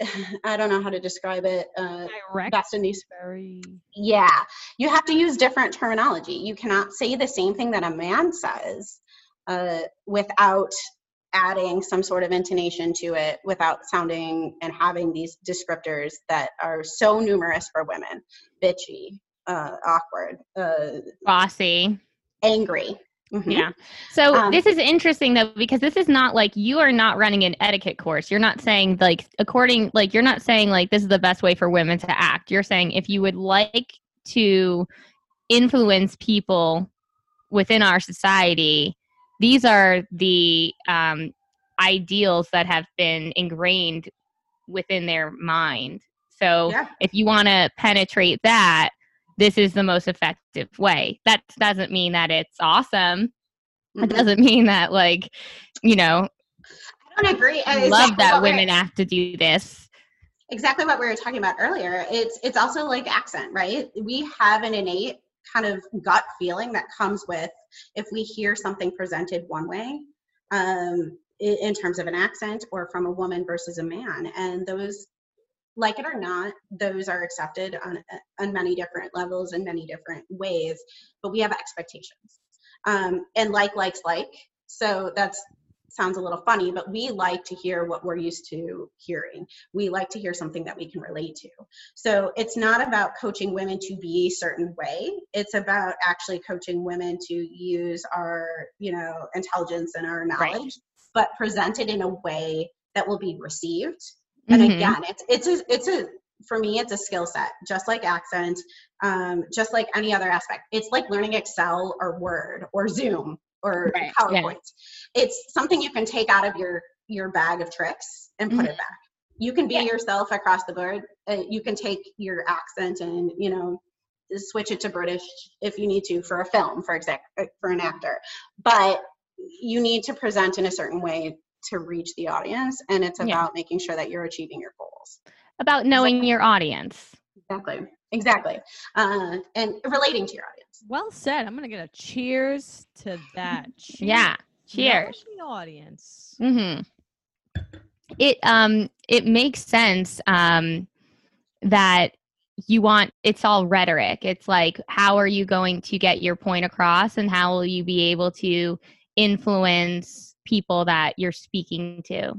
I don't know how to describe it, uh, direct, best in these very. yeah, you have to use different terminology. You cannot say the same thing that a man says uh, without adding some sort of intonation to it, without sounding and having these descriptors that are so numerous for women bitchy, uh, awkward, uh, Bossy. angry. Mhm. Yeah. So Um, this is interesting though because this is not like you are not running an etiquette course. You're not saying like according like you're not saying like this is the best way for women to act. You're saying if you would like to influence people within our society, these are the um, ideals that have been ingrained within their mind. So Yeah. if you want to penetrate that, this is the most effective way. That doesn't mean that it's awesome. It Mhm. doesn't mean that like, you know, I don't agree. I Exactly love that women have to do this. exactly what we were talking about earlier it's it's also like accent right we have an innate kind of gut feeling that comes with if we hear something presented one way um, i- in terms of an accent or from a woman versus a man. And those like it or not those are accepted on on many different levels in many different ways but we have expectations. Um, and like likes like so that's sounds a little funny but we like to hear what we're used to hearing we like to hear something that we can relate to. So it's not about coaching women to be a certain way. It's about actually coaching women to use our, you know, intelligence and our knowledge, Right. but present it in a way that will be received. And Mhm. again, it's it's a it's a for me it's a skill set, just like accent, um, just like any other aspect. It's like learning Excel or Word or Zoom or Right, yeah. PowerPoint. It's something you can take out of your your bag of tricks and put Mhm. it back you can be Yeah. yourself across the board uh, you can take your accent and you know switch it to british if you need to for a film for example for an actor but you need to present in a certain way to reach the audience and it's Yeah. about making sure that you're achieving your goals about knowing your audience. exactly exactly uh, and relating to your audience Well said. I'm gonna get a cheers to that. Cheers. Yeah. Cheers. The audience. hmm It um it makes sense um that you want it's all rhetoric. It's like how are you going to get your point across and how will you be able to influence people that you're speaking to?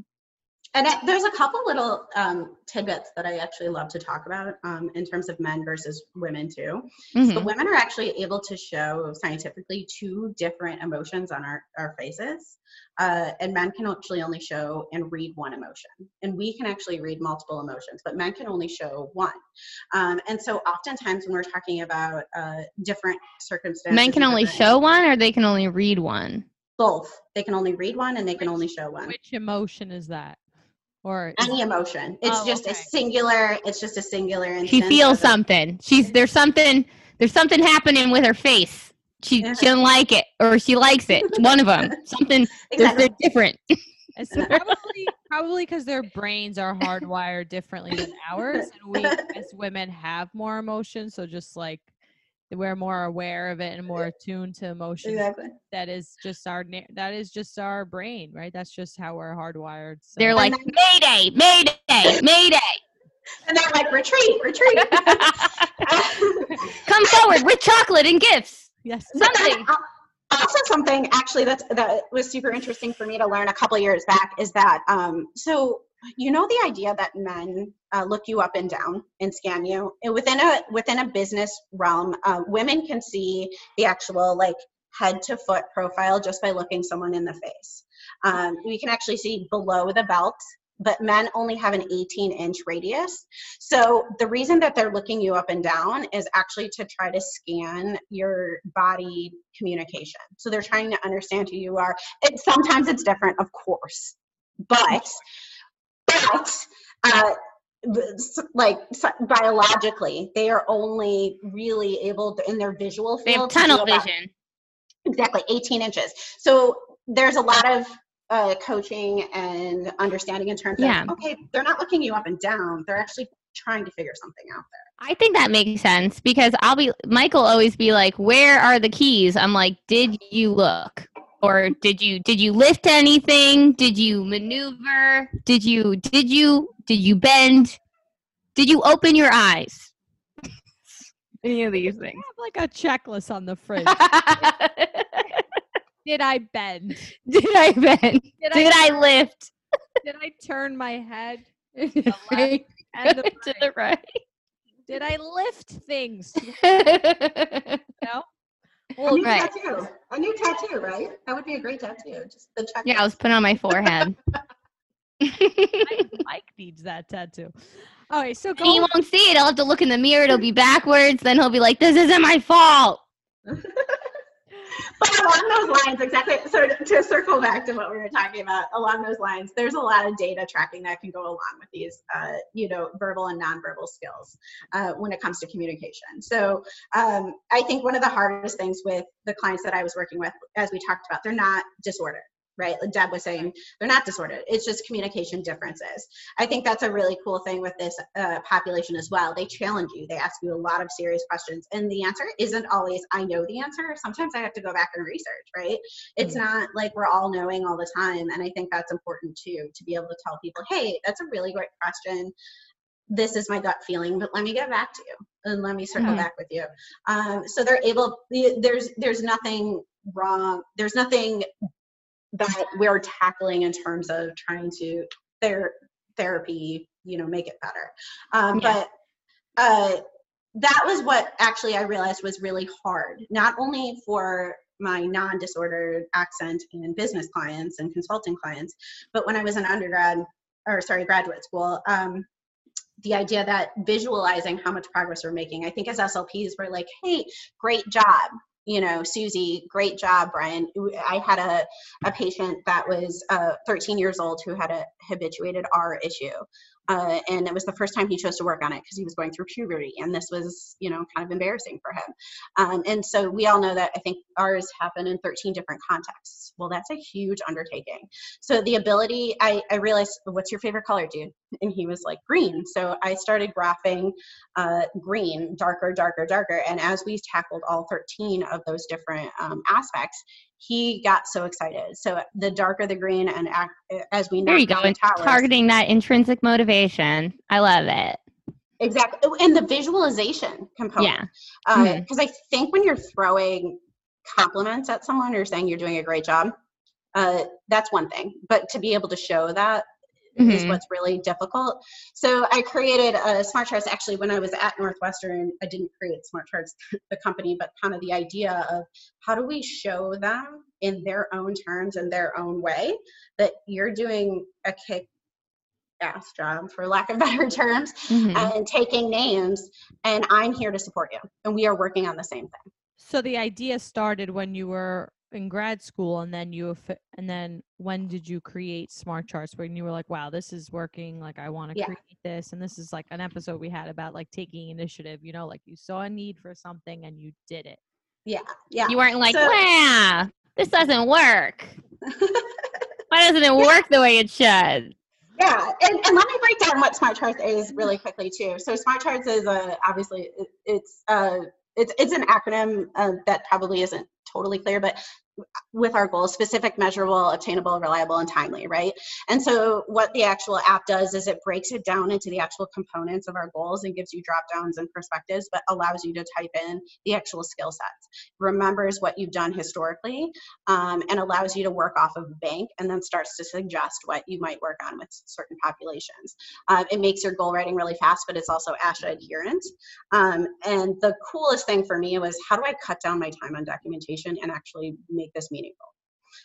And I, there's a couple little um, tidbits that i actually love to talk about um, in terms of men versus women too So Mhm. women are actually able to show scientifically two different emotions on our, our faces. Uh, and men can actually only show and read one emotion. And we can actually read multiple emotions, but men can only show one. Um, and so oftentimes when we're talking about uh, different circumstances, Men can only show one or they can only read one. both. They can only read one and they can only show one. Which emotion is that? Or Any emotion. It's Oh, just a singular, it's just a singular She feels something. She's there's something there's something happening with her face. She Yeah. she doesn't like it or she likes it. One of them. Something they're, Exactly. they're different. It's probably probably because their brains are hardwired differently than ours, and we as women have more emotions. So just like we're more aware of it and more attuned to emotions. Exactly. That is just our that is just our brain, right? That's just how we're hardwired. So. They're like then- Mayday, Mayday, Mayday. And they're like, retreat, retreat. Come forward with chocolate and gifts. yes, Something. Also, something actually that's that was super interesting for me to learn a couple of years back is that um, so you know the idea that men uh, look you up and down and scan you And within a within a business realm, uh, women can see the actual like head to foot profile just by looking someone in the face. Um, we can actually see below the belt but men only have an 18 inch radius. So the reason that they're looking you up and down is actually to try to scan your body communication. So they're trying to understand who you are. It, sometimes it's different, of course, but but uh, like biologically, they are only really able to, in their visual field They have tunnel vision. exactly 18 inches so there's a lot of uh, coaching and understanding in terms Yeah. of okay they're not looking you up and down they're actually trying to figure something out there I think that makes sense because I'll be Michael always be like, "Where are the keys?" I'm like, "Did you look?" Or did you did you lift anything? Did you maneuver? Did you did you did you bend? Did you open your eyes? Any of these things I have like a checklist on the fridge. Did I bend? did I bend? Did, Did I lift? Did I turn my head to and Right. the to the right. Did I lift things? No. A new right. tattoo a new tattoo right that would be a great tattoo just the check yeah, I was putting on my forehead. Mike needs that tattoo. All right, so And he go. won't see it. I'll have to look in the mirror. It'll be backwards. Then he'll be like, "This isn't my fault." But along those lines, exactly. So to, circle back to what we were talking about, along those lines, there's a lot of data tracking that can go along with these, uh, you know, verbal and nonverbal skills uh, when it comes to communication. So um, I think one of the hardest things with the clients that I was working with, as we talked about, they're not disordered right? Like Deb was saying, they're not disordered. It's just communication differences. I think that's a really cool thing with this uh, population as well. They challenge you. They ask you a lot of serious questions, and the answer isn't always I know the answer. Sometimes I have to go back and research. Right? It's mm-hmm. not like we're all knowing all the time, and I think that's important too to be able to tell people, hey, that's a really great question this is my gut feeling but let me get back to you and let me circle mm-hmm. back with you um, so they're able there's there's nothing wrong there's nothing that we're tackling in terms of trying to ther- therapy, you know, make it better. Um, yeah. But uh, that was what actually I realized was really hard, not only for my non-disordered accent and business clients and consulting clients, but when I was an undergrad or sorry, graduate school, um, the idea that visualizing how much progress we're making. I think as SLPs, we're like, hey, great job you know, Susie, great job, Brian. I had a, a patient that was uh, 13 years old who had a habituated R issue. Uh, and it was the first time he chose to work on it because he was going through puberty and this was you know kind of embarrassing for him. Um, and so we all know that i think ours happen in 13 different contexts. Well that's a huge undertaking. So the ability i, I realized what's your favorite color dude? And he was like green. So i started graphing uh, green darker darker darker. And as we tackled all 13 of those different um, aspects he got so excited. So the darker the green, and as we know, there you go, towers, targeting that intrinsic motivation. I love it. Exactly, oh, and the visualization component. Yeah, because uh, mm-hmm. I think when you're throwing compliments at someone or saying you're doing a great job, uh, that's one thing. But to be able to show that mm-hmm. is what's really difficult. So I created a smart charts actually when I was at Northwestern. I didn't create smart charts, the company, but kind of the idea of how do we show them in their own terms and their own way that you're doing a kick ass job for lack of better terms mm-hmm. and taking names and i'm here to support you and we are working on the same thing so the idea started when you were in grad school and then you and then when did you create smart charts? When you were like wow this is working like i want to yeah. create this and this is like an episode we had about like taking initiative you know like you saw a need for something and you did it. Yeah yeah. You weren't like so, wow this doesn't work. Why doesn't it work the way it should? Yeah and, and let me break down what smart charts is really quickly too. So smart charts is a obviously it, it's uh it's it's an acronym uh, that probably isn't totally clear, but with our goals specific measurable obtainable reliable and timely right? And so what the actual app does is it breaks it down into the actual components of our goals and gives you drop downs and perspectives but allows you to type in the actual skill sets. Remembers what you've done historically um, and allows you to work off of a bank and then starts to suggest what you might work on with certain populations. Um, it makes your goal writing really fast but it's also ASHA adherent. Um, and the coolest thing for me was how do i cut down my time on documentation and actually make make this meaningful.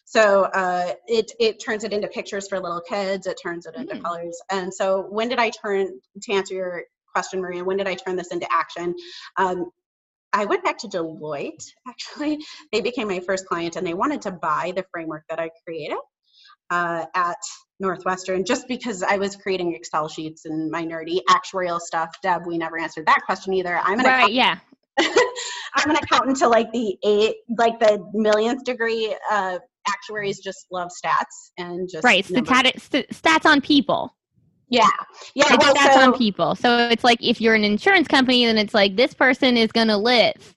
So uh, it it turns it into pictures for little kids. It turns it into mm. colors. And so when did I turn to answer your question, Maria? When did I turn this into action? Um, I went back to Deloitte. Actually, they became my first client, and they wanted to buy the framework that I created uh, at Northwestern just because I was creating Excel sheets and my nerdy actuarial stuff. Deb, we never answered that question either. I'm an right, yeah. I'm an accountant to like the eight, like the millionth degree. Uh, actuaries just love stats and just right. St- stats on people. Yeah, yeah. It's well, stats so, on people. So it's like if you're an insurance company, then it's like this person is going to live,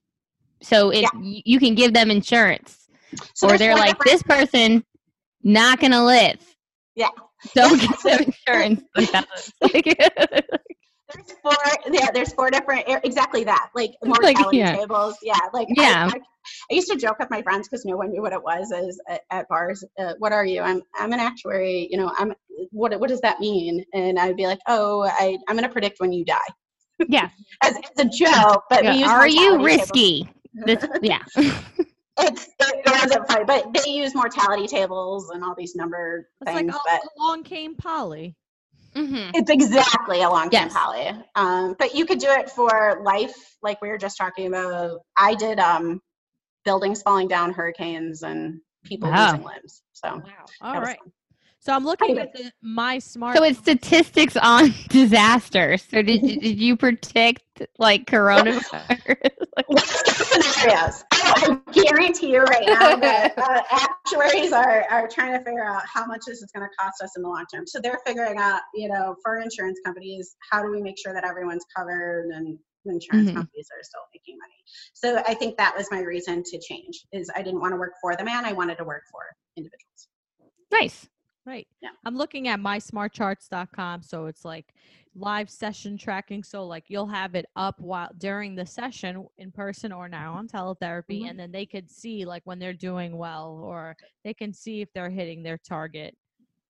so it yeah. you can give them insurance. So or they're like this person not going to live. Yeah. Don't yeah. give them insurance. there's four yeah there's four different exactly that like mortality like, yeah. tables yeah like yeah I, I, I, used to joke with my friends because no one knew what it was as at, at bars uh, what are you i'm i'm an actuary you know i'm what what does that mean and i'd be like oh i i'm going to predict when you die yeah as, as a joke but yeah. are you risky this, yeah it's it wasn't funny, but they use mortality tables and all these number it's things. Like, but along came Polly. Mm-hmm. It's exactly a long term yes. Um, but you could do it for life, like we were just talking about. I did um, buildings falling down, hurricanes, and people Wow. losing limbs. So Wow. All that was right. So I'm looking at the, my smart. So it's statistics on disasters. So did you, did you predict like coronavirus? scenarios. I guarantee you right now that uh, actuaries are, are trying to figure out how much this is going to cost us in the long term. So they're figuring out, you know, for insurance companies, how do we make sure that everyone's covered and insurance Mhm. companies are still making money. So I think that was my reason to change is I didn't want to work for the man. I wanted to work for individuals. nice. Right. Yeah. I'm looking at mysmartcharts.com. So it's like live session tracking. So like you'll have it up while during the session in person or now on teletherapy, Mhm. and then they could see like when they're doing well, or they can see if they're hitting their target.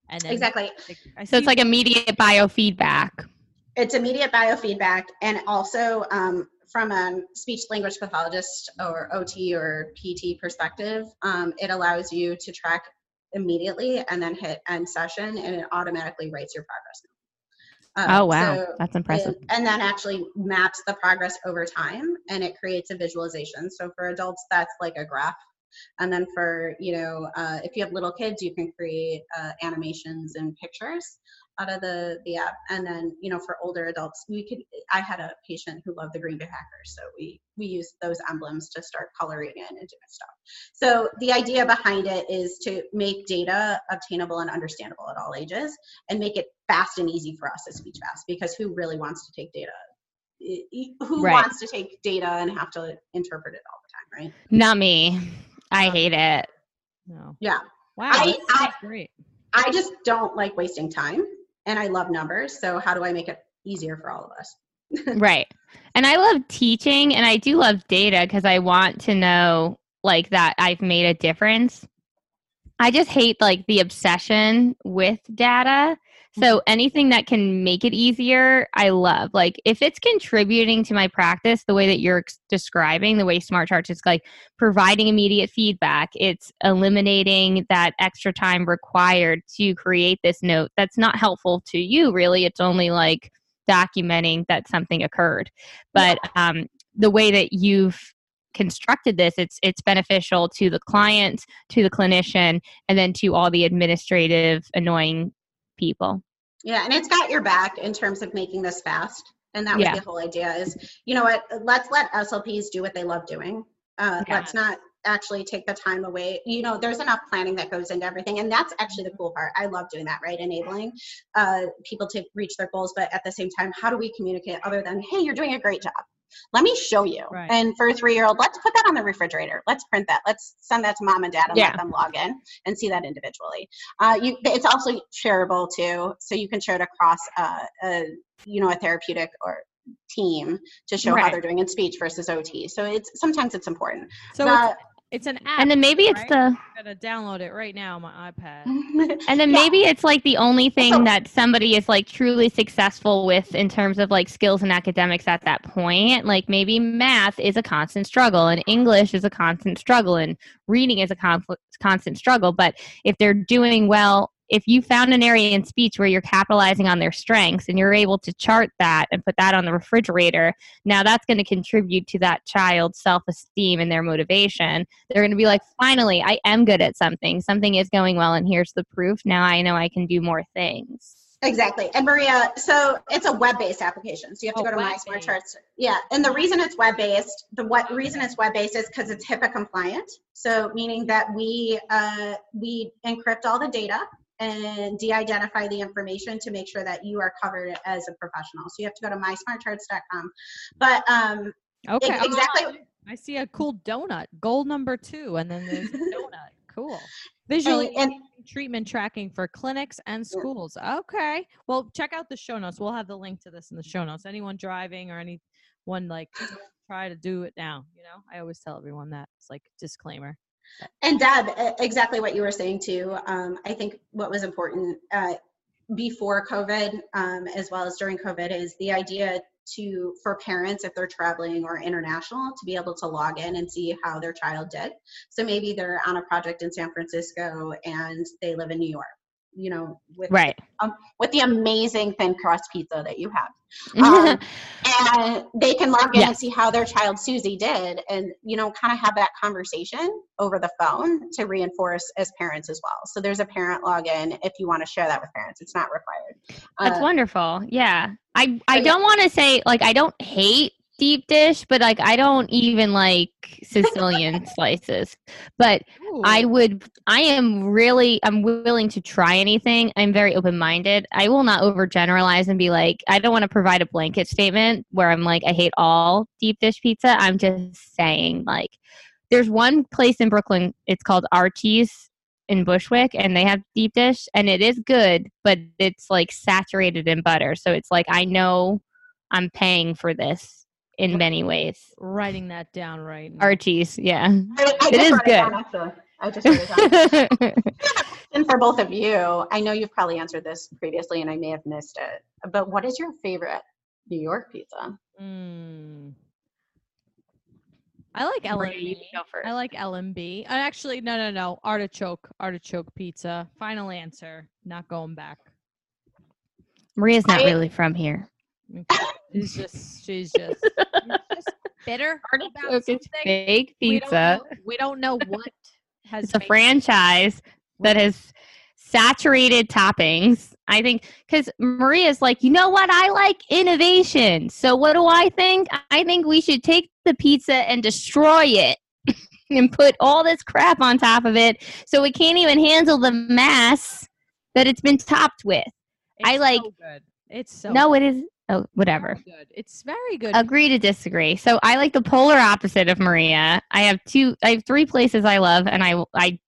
And then Exactly. like, I So it's like immediate biofeedback. It's immediate biofeedback and also um, from a speech language pathologist or OT or PT perspective, um, it allows you to track immediately and then hit end session and it automatically writes your progress. Uh, Oh wow, so that's impressive. it- and then actually maps the progress over time and it creates a visualization. So for adults, that's like a graph. And then for, you know, uh, if you have little kids, you can create uh, animations and pictures out of the, the app. And then, you know, for older adults, we could, I had a patient who loved the Green Bay Packers. So we, we used those emblems to start coloring in and doing stuff. So the idea behind it is to make data obtainable and understandable at all ages and make it fast and easy for us as speech paths because who really wants to take data I- I- who Right. wants to take data and have to interpret it all the time right Not me. I um, hate it. no. yeah Wow. I- that sounds I- great. i just don't like wasting time and i love numbers so how do i make it easier for all of us right. And I love teaching and I do love data because I want to know like that I've made a difference. I just hate like the obsession with data. So anything that can make it easier, I love. Like if it's contributing to my practice the way that you're describing, the way Smart Charts is like providing immediate feedback, it's eliminating that extra time required to create this note that's not helpful to you really. It's only like documenting that something occurred. But um the way that you've constructed this it's it's beneficial to the client to the clinician and then to all the administrative annoying people yeah and it's got your back in terms of making this fast and that was Yeah. the whole idea is you know what let's let slps do what they love doing. Uh, Yeah. let's not actually take the time away. You know there's enough planning that goes into everything and that's actually the cool part. I love doing that right? Enabling uh, people to reach their goals but at the same time how do we communicate other than hey you're doing a great job let me show you. Right. and for a three-year-old let's put that on the refrigerator. Let's print that. Let's send that to mom and dad and Yeah. let them log in and see that individually. Uh, you, it's also shareable too so you can share it across uh, a you know a therapeutic or team to show how they're doing in speech versus ot so it's sometimes it's important. So The- it's, it's an app. and then maybe it's right? the I'm gonna download it right now on my iPad. and then Yeah. maybe it's like the only thing So- that somebody is like truly successful with in terms of like skills and academics at that point like maybe math is a constant struggle and english is a constant struggle and reading is a conflict, constant struggle but if they're doing well if you found an area in speech where you're capitalizing on their strengths and you're able to chart that and put that on the refrigerator now that's going to contribute to that child's self-esteem and their motivation they're going to be like finally i am good at something something is going well and here's the proof now i know i can do more things Exactly. And Maria, so it's a web-based application. So you have to Oh, go to My web-based. Smart Charts. Yeah. And the reason it's web-based, the what reason it's web-based is because it's HIPAA compliant. So meaning that we uh, we encrypt all the data and de-identify the information to make sure that you are covered as a professional. So you have to go to mysmartcharts.com. But um, Okay. Oh, exactly. I see a cool donut, goal number two, and then there's a donut. Cool. Visually and- engaging treatment tracking for clinics and schools. Okay. Well, check out the show notes. We'll have the link to this in the show notes. Anyone driving or anyone like try to do it now. You know, I always tell everyone that it's like disclaimer. And Deb, exactly what you were saying too. Um, I think what was important uh, before COVID, um, as well as during COVID, is the idea to for parents if they're traveling or international to be able to log in and see how their child did. So maybe they're on a project in San Francisco and they live in New York. You know, with Right. um, with the amazing thin crust pizza that you have. Um, and they can log in and see how their child Susie did and you know kind of have that conversation over the phone to reinforce as parents as well. So there's a parent login if you want to share that with parents. It's not required. That's Uh, wonderful. Yeah. I I don't want to say like I don't hate deep dish, but like I don't even like Sicilian slices. But I would I am really I'm willing to try anything. I'm very open-minded. I will not overgeneralize and be like I don't want to provide a blanket statement where I'm like I hate all deep dish pizza. I'm just saying like there's one place in Brooklyn it's called Archie's in Bushwick and they have deep dish and it is good, but it's like saturated in butter. So it's like I know I'm paying for this in many ways. writing that down right now. Archie's, yeah. I, I It just is wrote good. I just it down. And for both of you, I know you've probably answered this previously and I may have missed it, but what is your favorite New York pizza? Mm. I like L&B. can go first. I like L&B. Uh, Actually, no, no, no. Artichoke. Artichoke pizza. Final answer. Not going back. Maria's not I- really from here. Okay. She's just. She's just. she's just bitter about something. fake We don't pizza. know- We don't know what has. It's a made- franchise that has saturated toppings. I think because Maria's like, you know what? I like innovation. So what do I think? I think we should take the pizza and destroy it and put all this crap on top of it so it can't even handle the mass that it's been topped with. I like- so good. It's so. no, it is. Oh, whatever. very good. It's very good. Agree to disagree. So I like the polar opposite of Maria. I have two. I have three places I love, and I I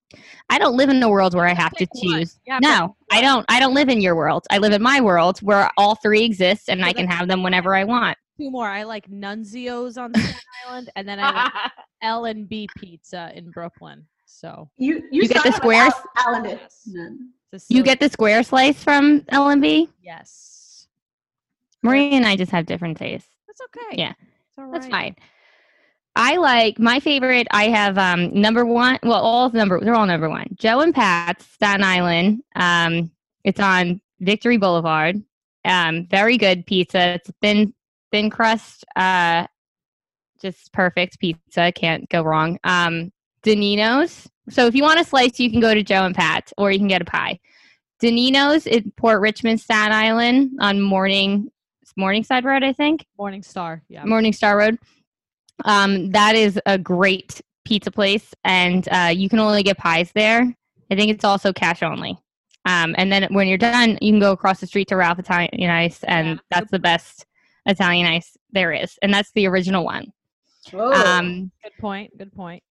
I don't live in a world where I have to choose. You have to No, I don't. I don't live in your world. I live in my world where all three exist, and Well, I can have them whenever I want. two more. I like Nunzio's on Staten Island, and then I like L and B Pizza in Brooklyn. So You You get the started with squares? Al- Alan did. Yes. No. You get the square slice from L&B. yes. Maria and I just have different tastes. That's okay. Yeah, It's all That's fine. I like my favorite. I have um number one. Well, all number they're all number one. Joe and Pat's Staten Island. Um, it's on Victory Boulevard. Um, very good pizza. It's thin thin crust. Uh, just perfect pizza. Can't go wrong. Um, Denino's. So if you want a slice, you can go to Joe and Pat's, or you can get a pie. Denino's in Port Richmond, Staten Island, on Morning Morningside Road, I think. Morning Star. Yeah. Morning Star Road. Um, that is a great pizza place, and uh, you can only get pies there. I think it's also cash only. Um, and then when you're done, you can go across the street to Ralph Italian Ice, and Yeah. that's the best Italian ice there is, and that's the original one. Whoa. Um, Good point. Good point.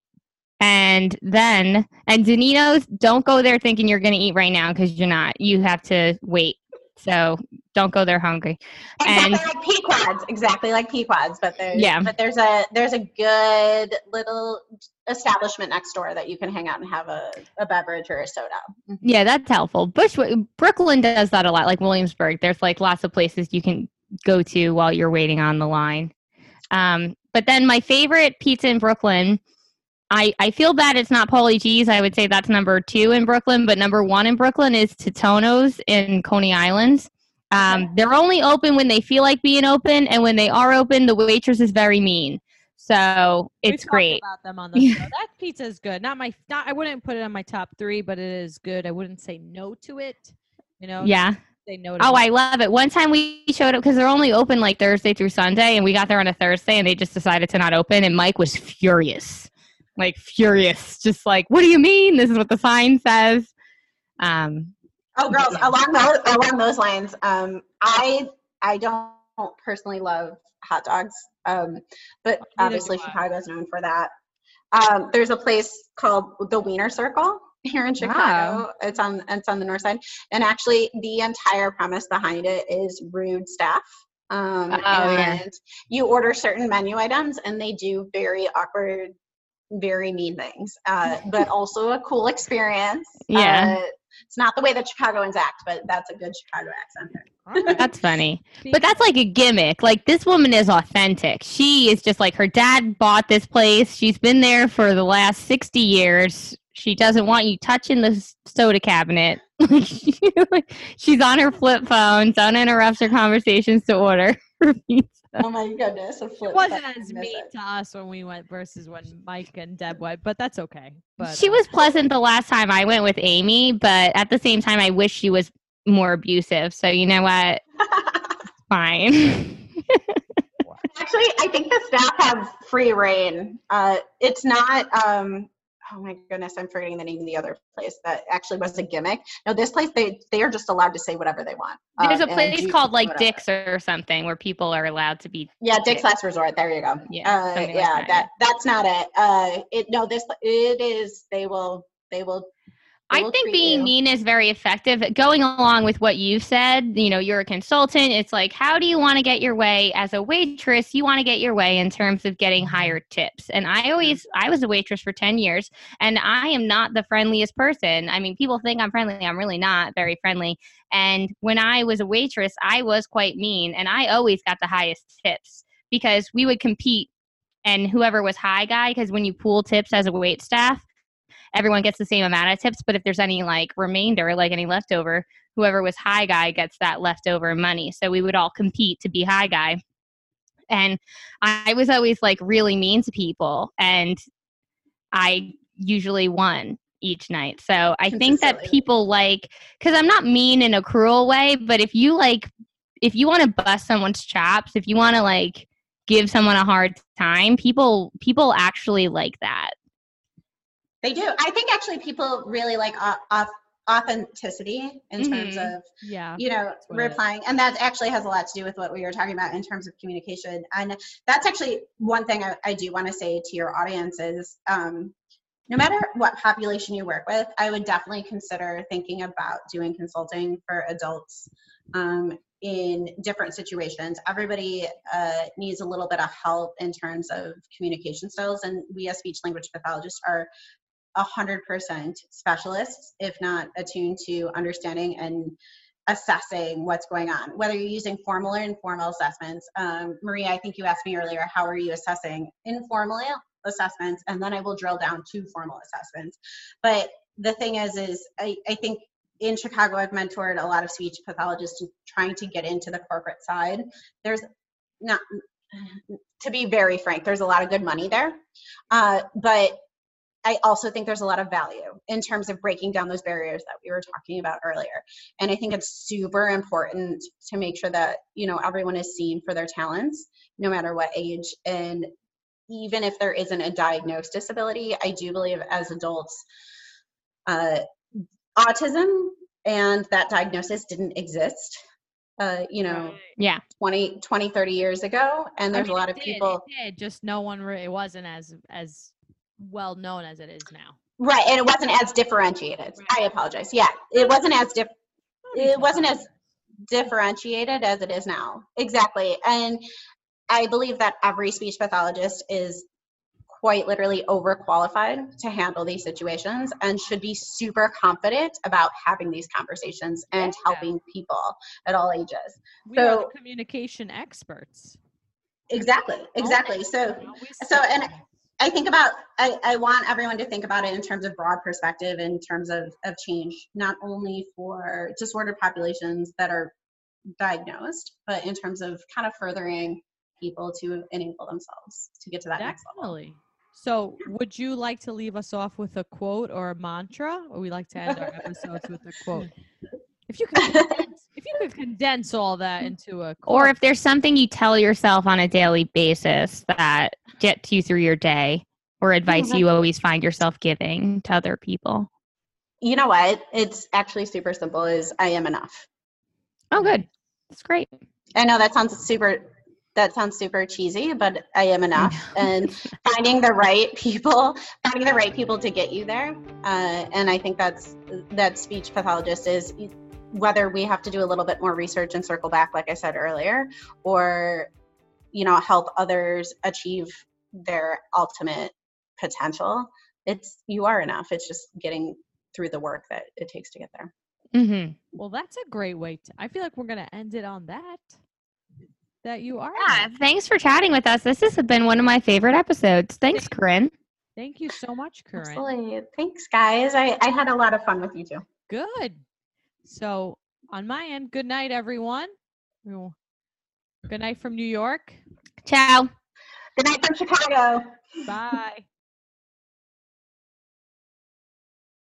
and then and Denino's, don't go there thinking you're going to eat right now because you're not. You have to wait. So don't go there hungry. exactly and- like Pequods, exactly like Pequods, but there's Yeah. but there's a there's a good little establishment next door that you can hang out and have a, a beverage or a soda. Yeah, that's helpful. Bushwick, Brooklyn does that a lot. Like Williamsburg, there's like lots of places you can go to while you're waiting on the line. Um, but then my favorite pizza in Brooklyn, I I feel bad it's not Paulie Gee's. I would say that's number two in Brooklyn, but number one in Brooklyn is Totonno's in Coney Island. Um, they're only open when they feel like being open, and when they are open, the waitress is very mean. So it's great. About them on the show. That pizza is good. Not my. Not. I wouldn't put it on my top three, but it is good. I wouldn't say no to it. You know. Yeah. Say no to. Oh. I love it. One time we showed up because they're only open like Thursday through Sunday, and we got there on a Thursday, and they just decided to not open, and Mike was furious, like furious, just like, "What do you mean? This is what the sign says." Um, Oh, girls, Yeah. along those along those lines, um, I I don't personally love hot dogs, um, but obviously I. Chicago's known for that. Um, there's a place called the Wiener Circle here in Chicago. Wow. It's on it's on the north side, and actually the entire premise behind it is rude staff. Um, Oh, yeah. and you order certain menu items, and they do very awkward, very mean things, uh, but also a cool experience. Yeah. Uh, it's not the way that Chicagoans act, but that's a good Chicago accent there. All right. that's funny, but that's like a gimmick. Like this woman is authentic. She is just like her dad bought this place. She's been there for the last sixty years. She doesn't want you touching the soda cabinet. Like, She's on her flip phone. Don't interrupt her conversations to order her pizza. Oh my goodness. A It wasn't as mean it. to us when we went versus when Mike and Deb went, but that's okay. But she uh, was pleasant the last time I went with Amy, but at the same time, I wish she was more abusive. So you know what? Fine. Actually, I think the staff have free reign. Uh, it's not. Um, oh my goodness, I'm forgetting the name of the other place that actually was a gimmick. No, this place they they are just allowed to say whatever they want. There's uh, a place do called like whatever. Dick's or something where people are allowed to be. Yeah, Dick's Last Resort. There you go. Yeah, uh, something like yeah. that, that that's not it. Uh, it no, this it is. They will. They will. I think being you. mean is very effective. Going along with what you said, you know, you're a consultant. It's like, how do you want to get your way as a waitress? You want to get your way in terms of getting higher tips. And I always, I was a waitress for 10 years and I am not the friendliest person. I mean, people think I'm friendly. I'm really not very friendly. And when I was a waitress, I was quite mean and I always got the highest tips because we would compete and whoever was high guy, because when you pool tips as a wait staff, everyone gets the same amount of tips but if there's any like remainder like any leftover whoever was high guy gets that leftover money. So we would all compete to be high guy. And i was always like really mean to people and i usually won each night. So i think that Consistently. people like because i'm not mean in a cruel way but if you like if you want to bust someone's chops if you want to like give someone a hard time people people actually like that They do. I think actually people really like au- authenticity in terms Mhm. of yeah. you know what it is. replying and that actually has a lot to do with what we were talking about in terms of communication and that's actually one thing i, I do want to say to your audience is um, no matter what population you work with i would definitely consider thinking about doing consulting for adults um, in different situations everybody uh, needs a little bit of help in terms of communication styles and we as speech language pathologists are 100% specialists, if not attuned to understanding and assessing what's going on, whether you're using formal or informal assessments. Um, Maria, I think you asked me earlier, how are you assessing informal assessments? And then I will drill down to formal assessments. But the thing is, is I, I think in Chicago, I've mentored a lot of speech pathologists trying to get into the corporate side. There's not, to be very frank, there's a lot of good money there. Uh, but I also think there's a lot of value in terms of breaking down those barriers that we were talking about earlier. And I think it's super important to make sure that, you know, everyone is seen for their talents, no matter what age. And even if there isn't a diagnosed disability, I do believe as adults, uh, autism and that diagnosis didn't exist, uh, you know, yeah 20, 20, 30 years ago. And I there's mean, a lot it of did, people. It did, just no one. Re- it wasn't as as well known as it is now. Right, and it wasn't as differentiated. I apologize. Yeah, it wasn't as diff. It wasn't as differentiated as it is now. Exactly, and I believe that every speech pathologist is quite literally overqualified to handle these situations and should be super confident about having these conversations and Yeah. helping people at all ages. We are So- the communication experts. Exactly, exactly. So so, and. I think about I, I want everyone to think about it in terms of broad perspective in terms of, of change, not only for disordered populations that are diagnosed, but in terms of kind of furthering people to enable themselves to get to that next level. So, would you like to leave us off with a quote or a mantra, or we like to end our episodes with a quote? If you could, condense, if you could condense all that into a quote, or if there's something you tell yourself on a daily basis that gets you through your day or advice you always find yourself giving to other people You know what? It's actually super simple is I am enough. oh good that's great I know that sounds super that sounds super cheesy, but I am enough. and finding the right people, finding the right people to get you there. Uh, and I think that's that speech pathologist is whether we have to do a little bit more research and circle back, like I said earlier, or you know, help others achieve their ultimate potential. It's you are enough. It's just getting through the work that it takes to get there. mm-hmm. well, that's a great way to. I feel like we're gonna end it on that. That you are. yeah enough. thanks for chatting with us this has been one of my favorite episodes thanks corinne Thank you so much, Corinne. Absolutely. Thanks, guys. I, I had a lot of fun with you too. Good. So on my end, good night, everyone. Good night from New York. Ciao. Good night from Chicago. Bye.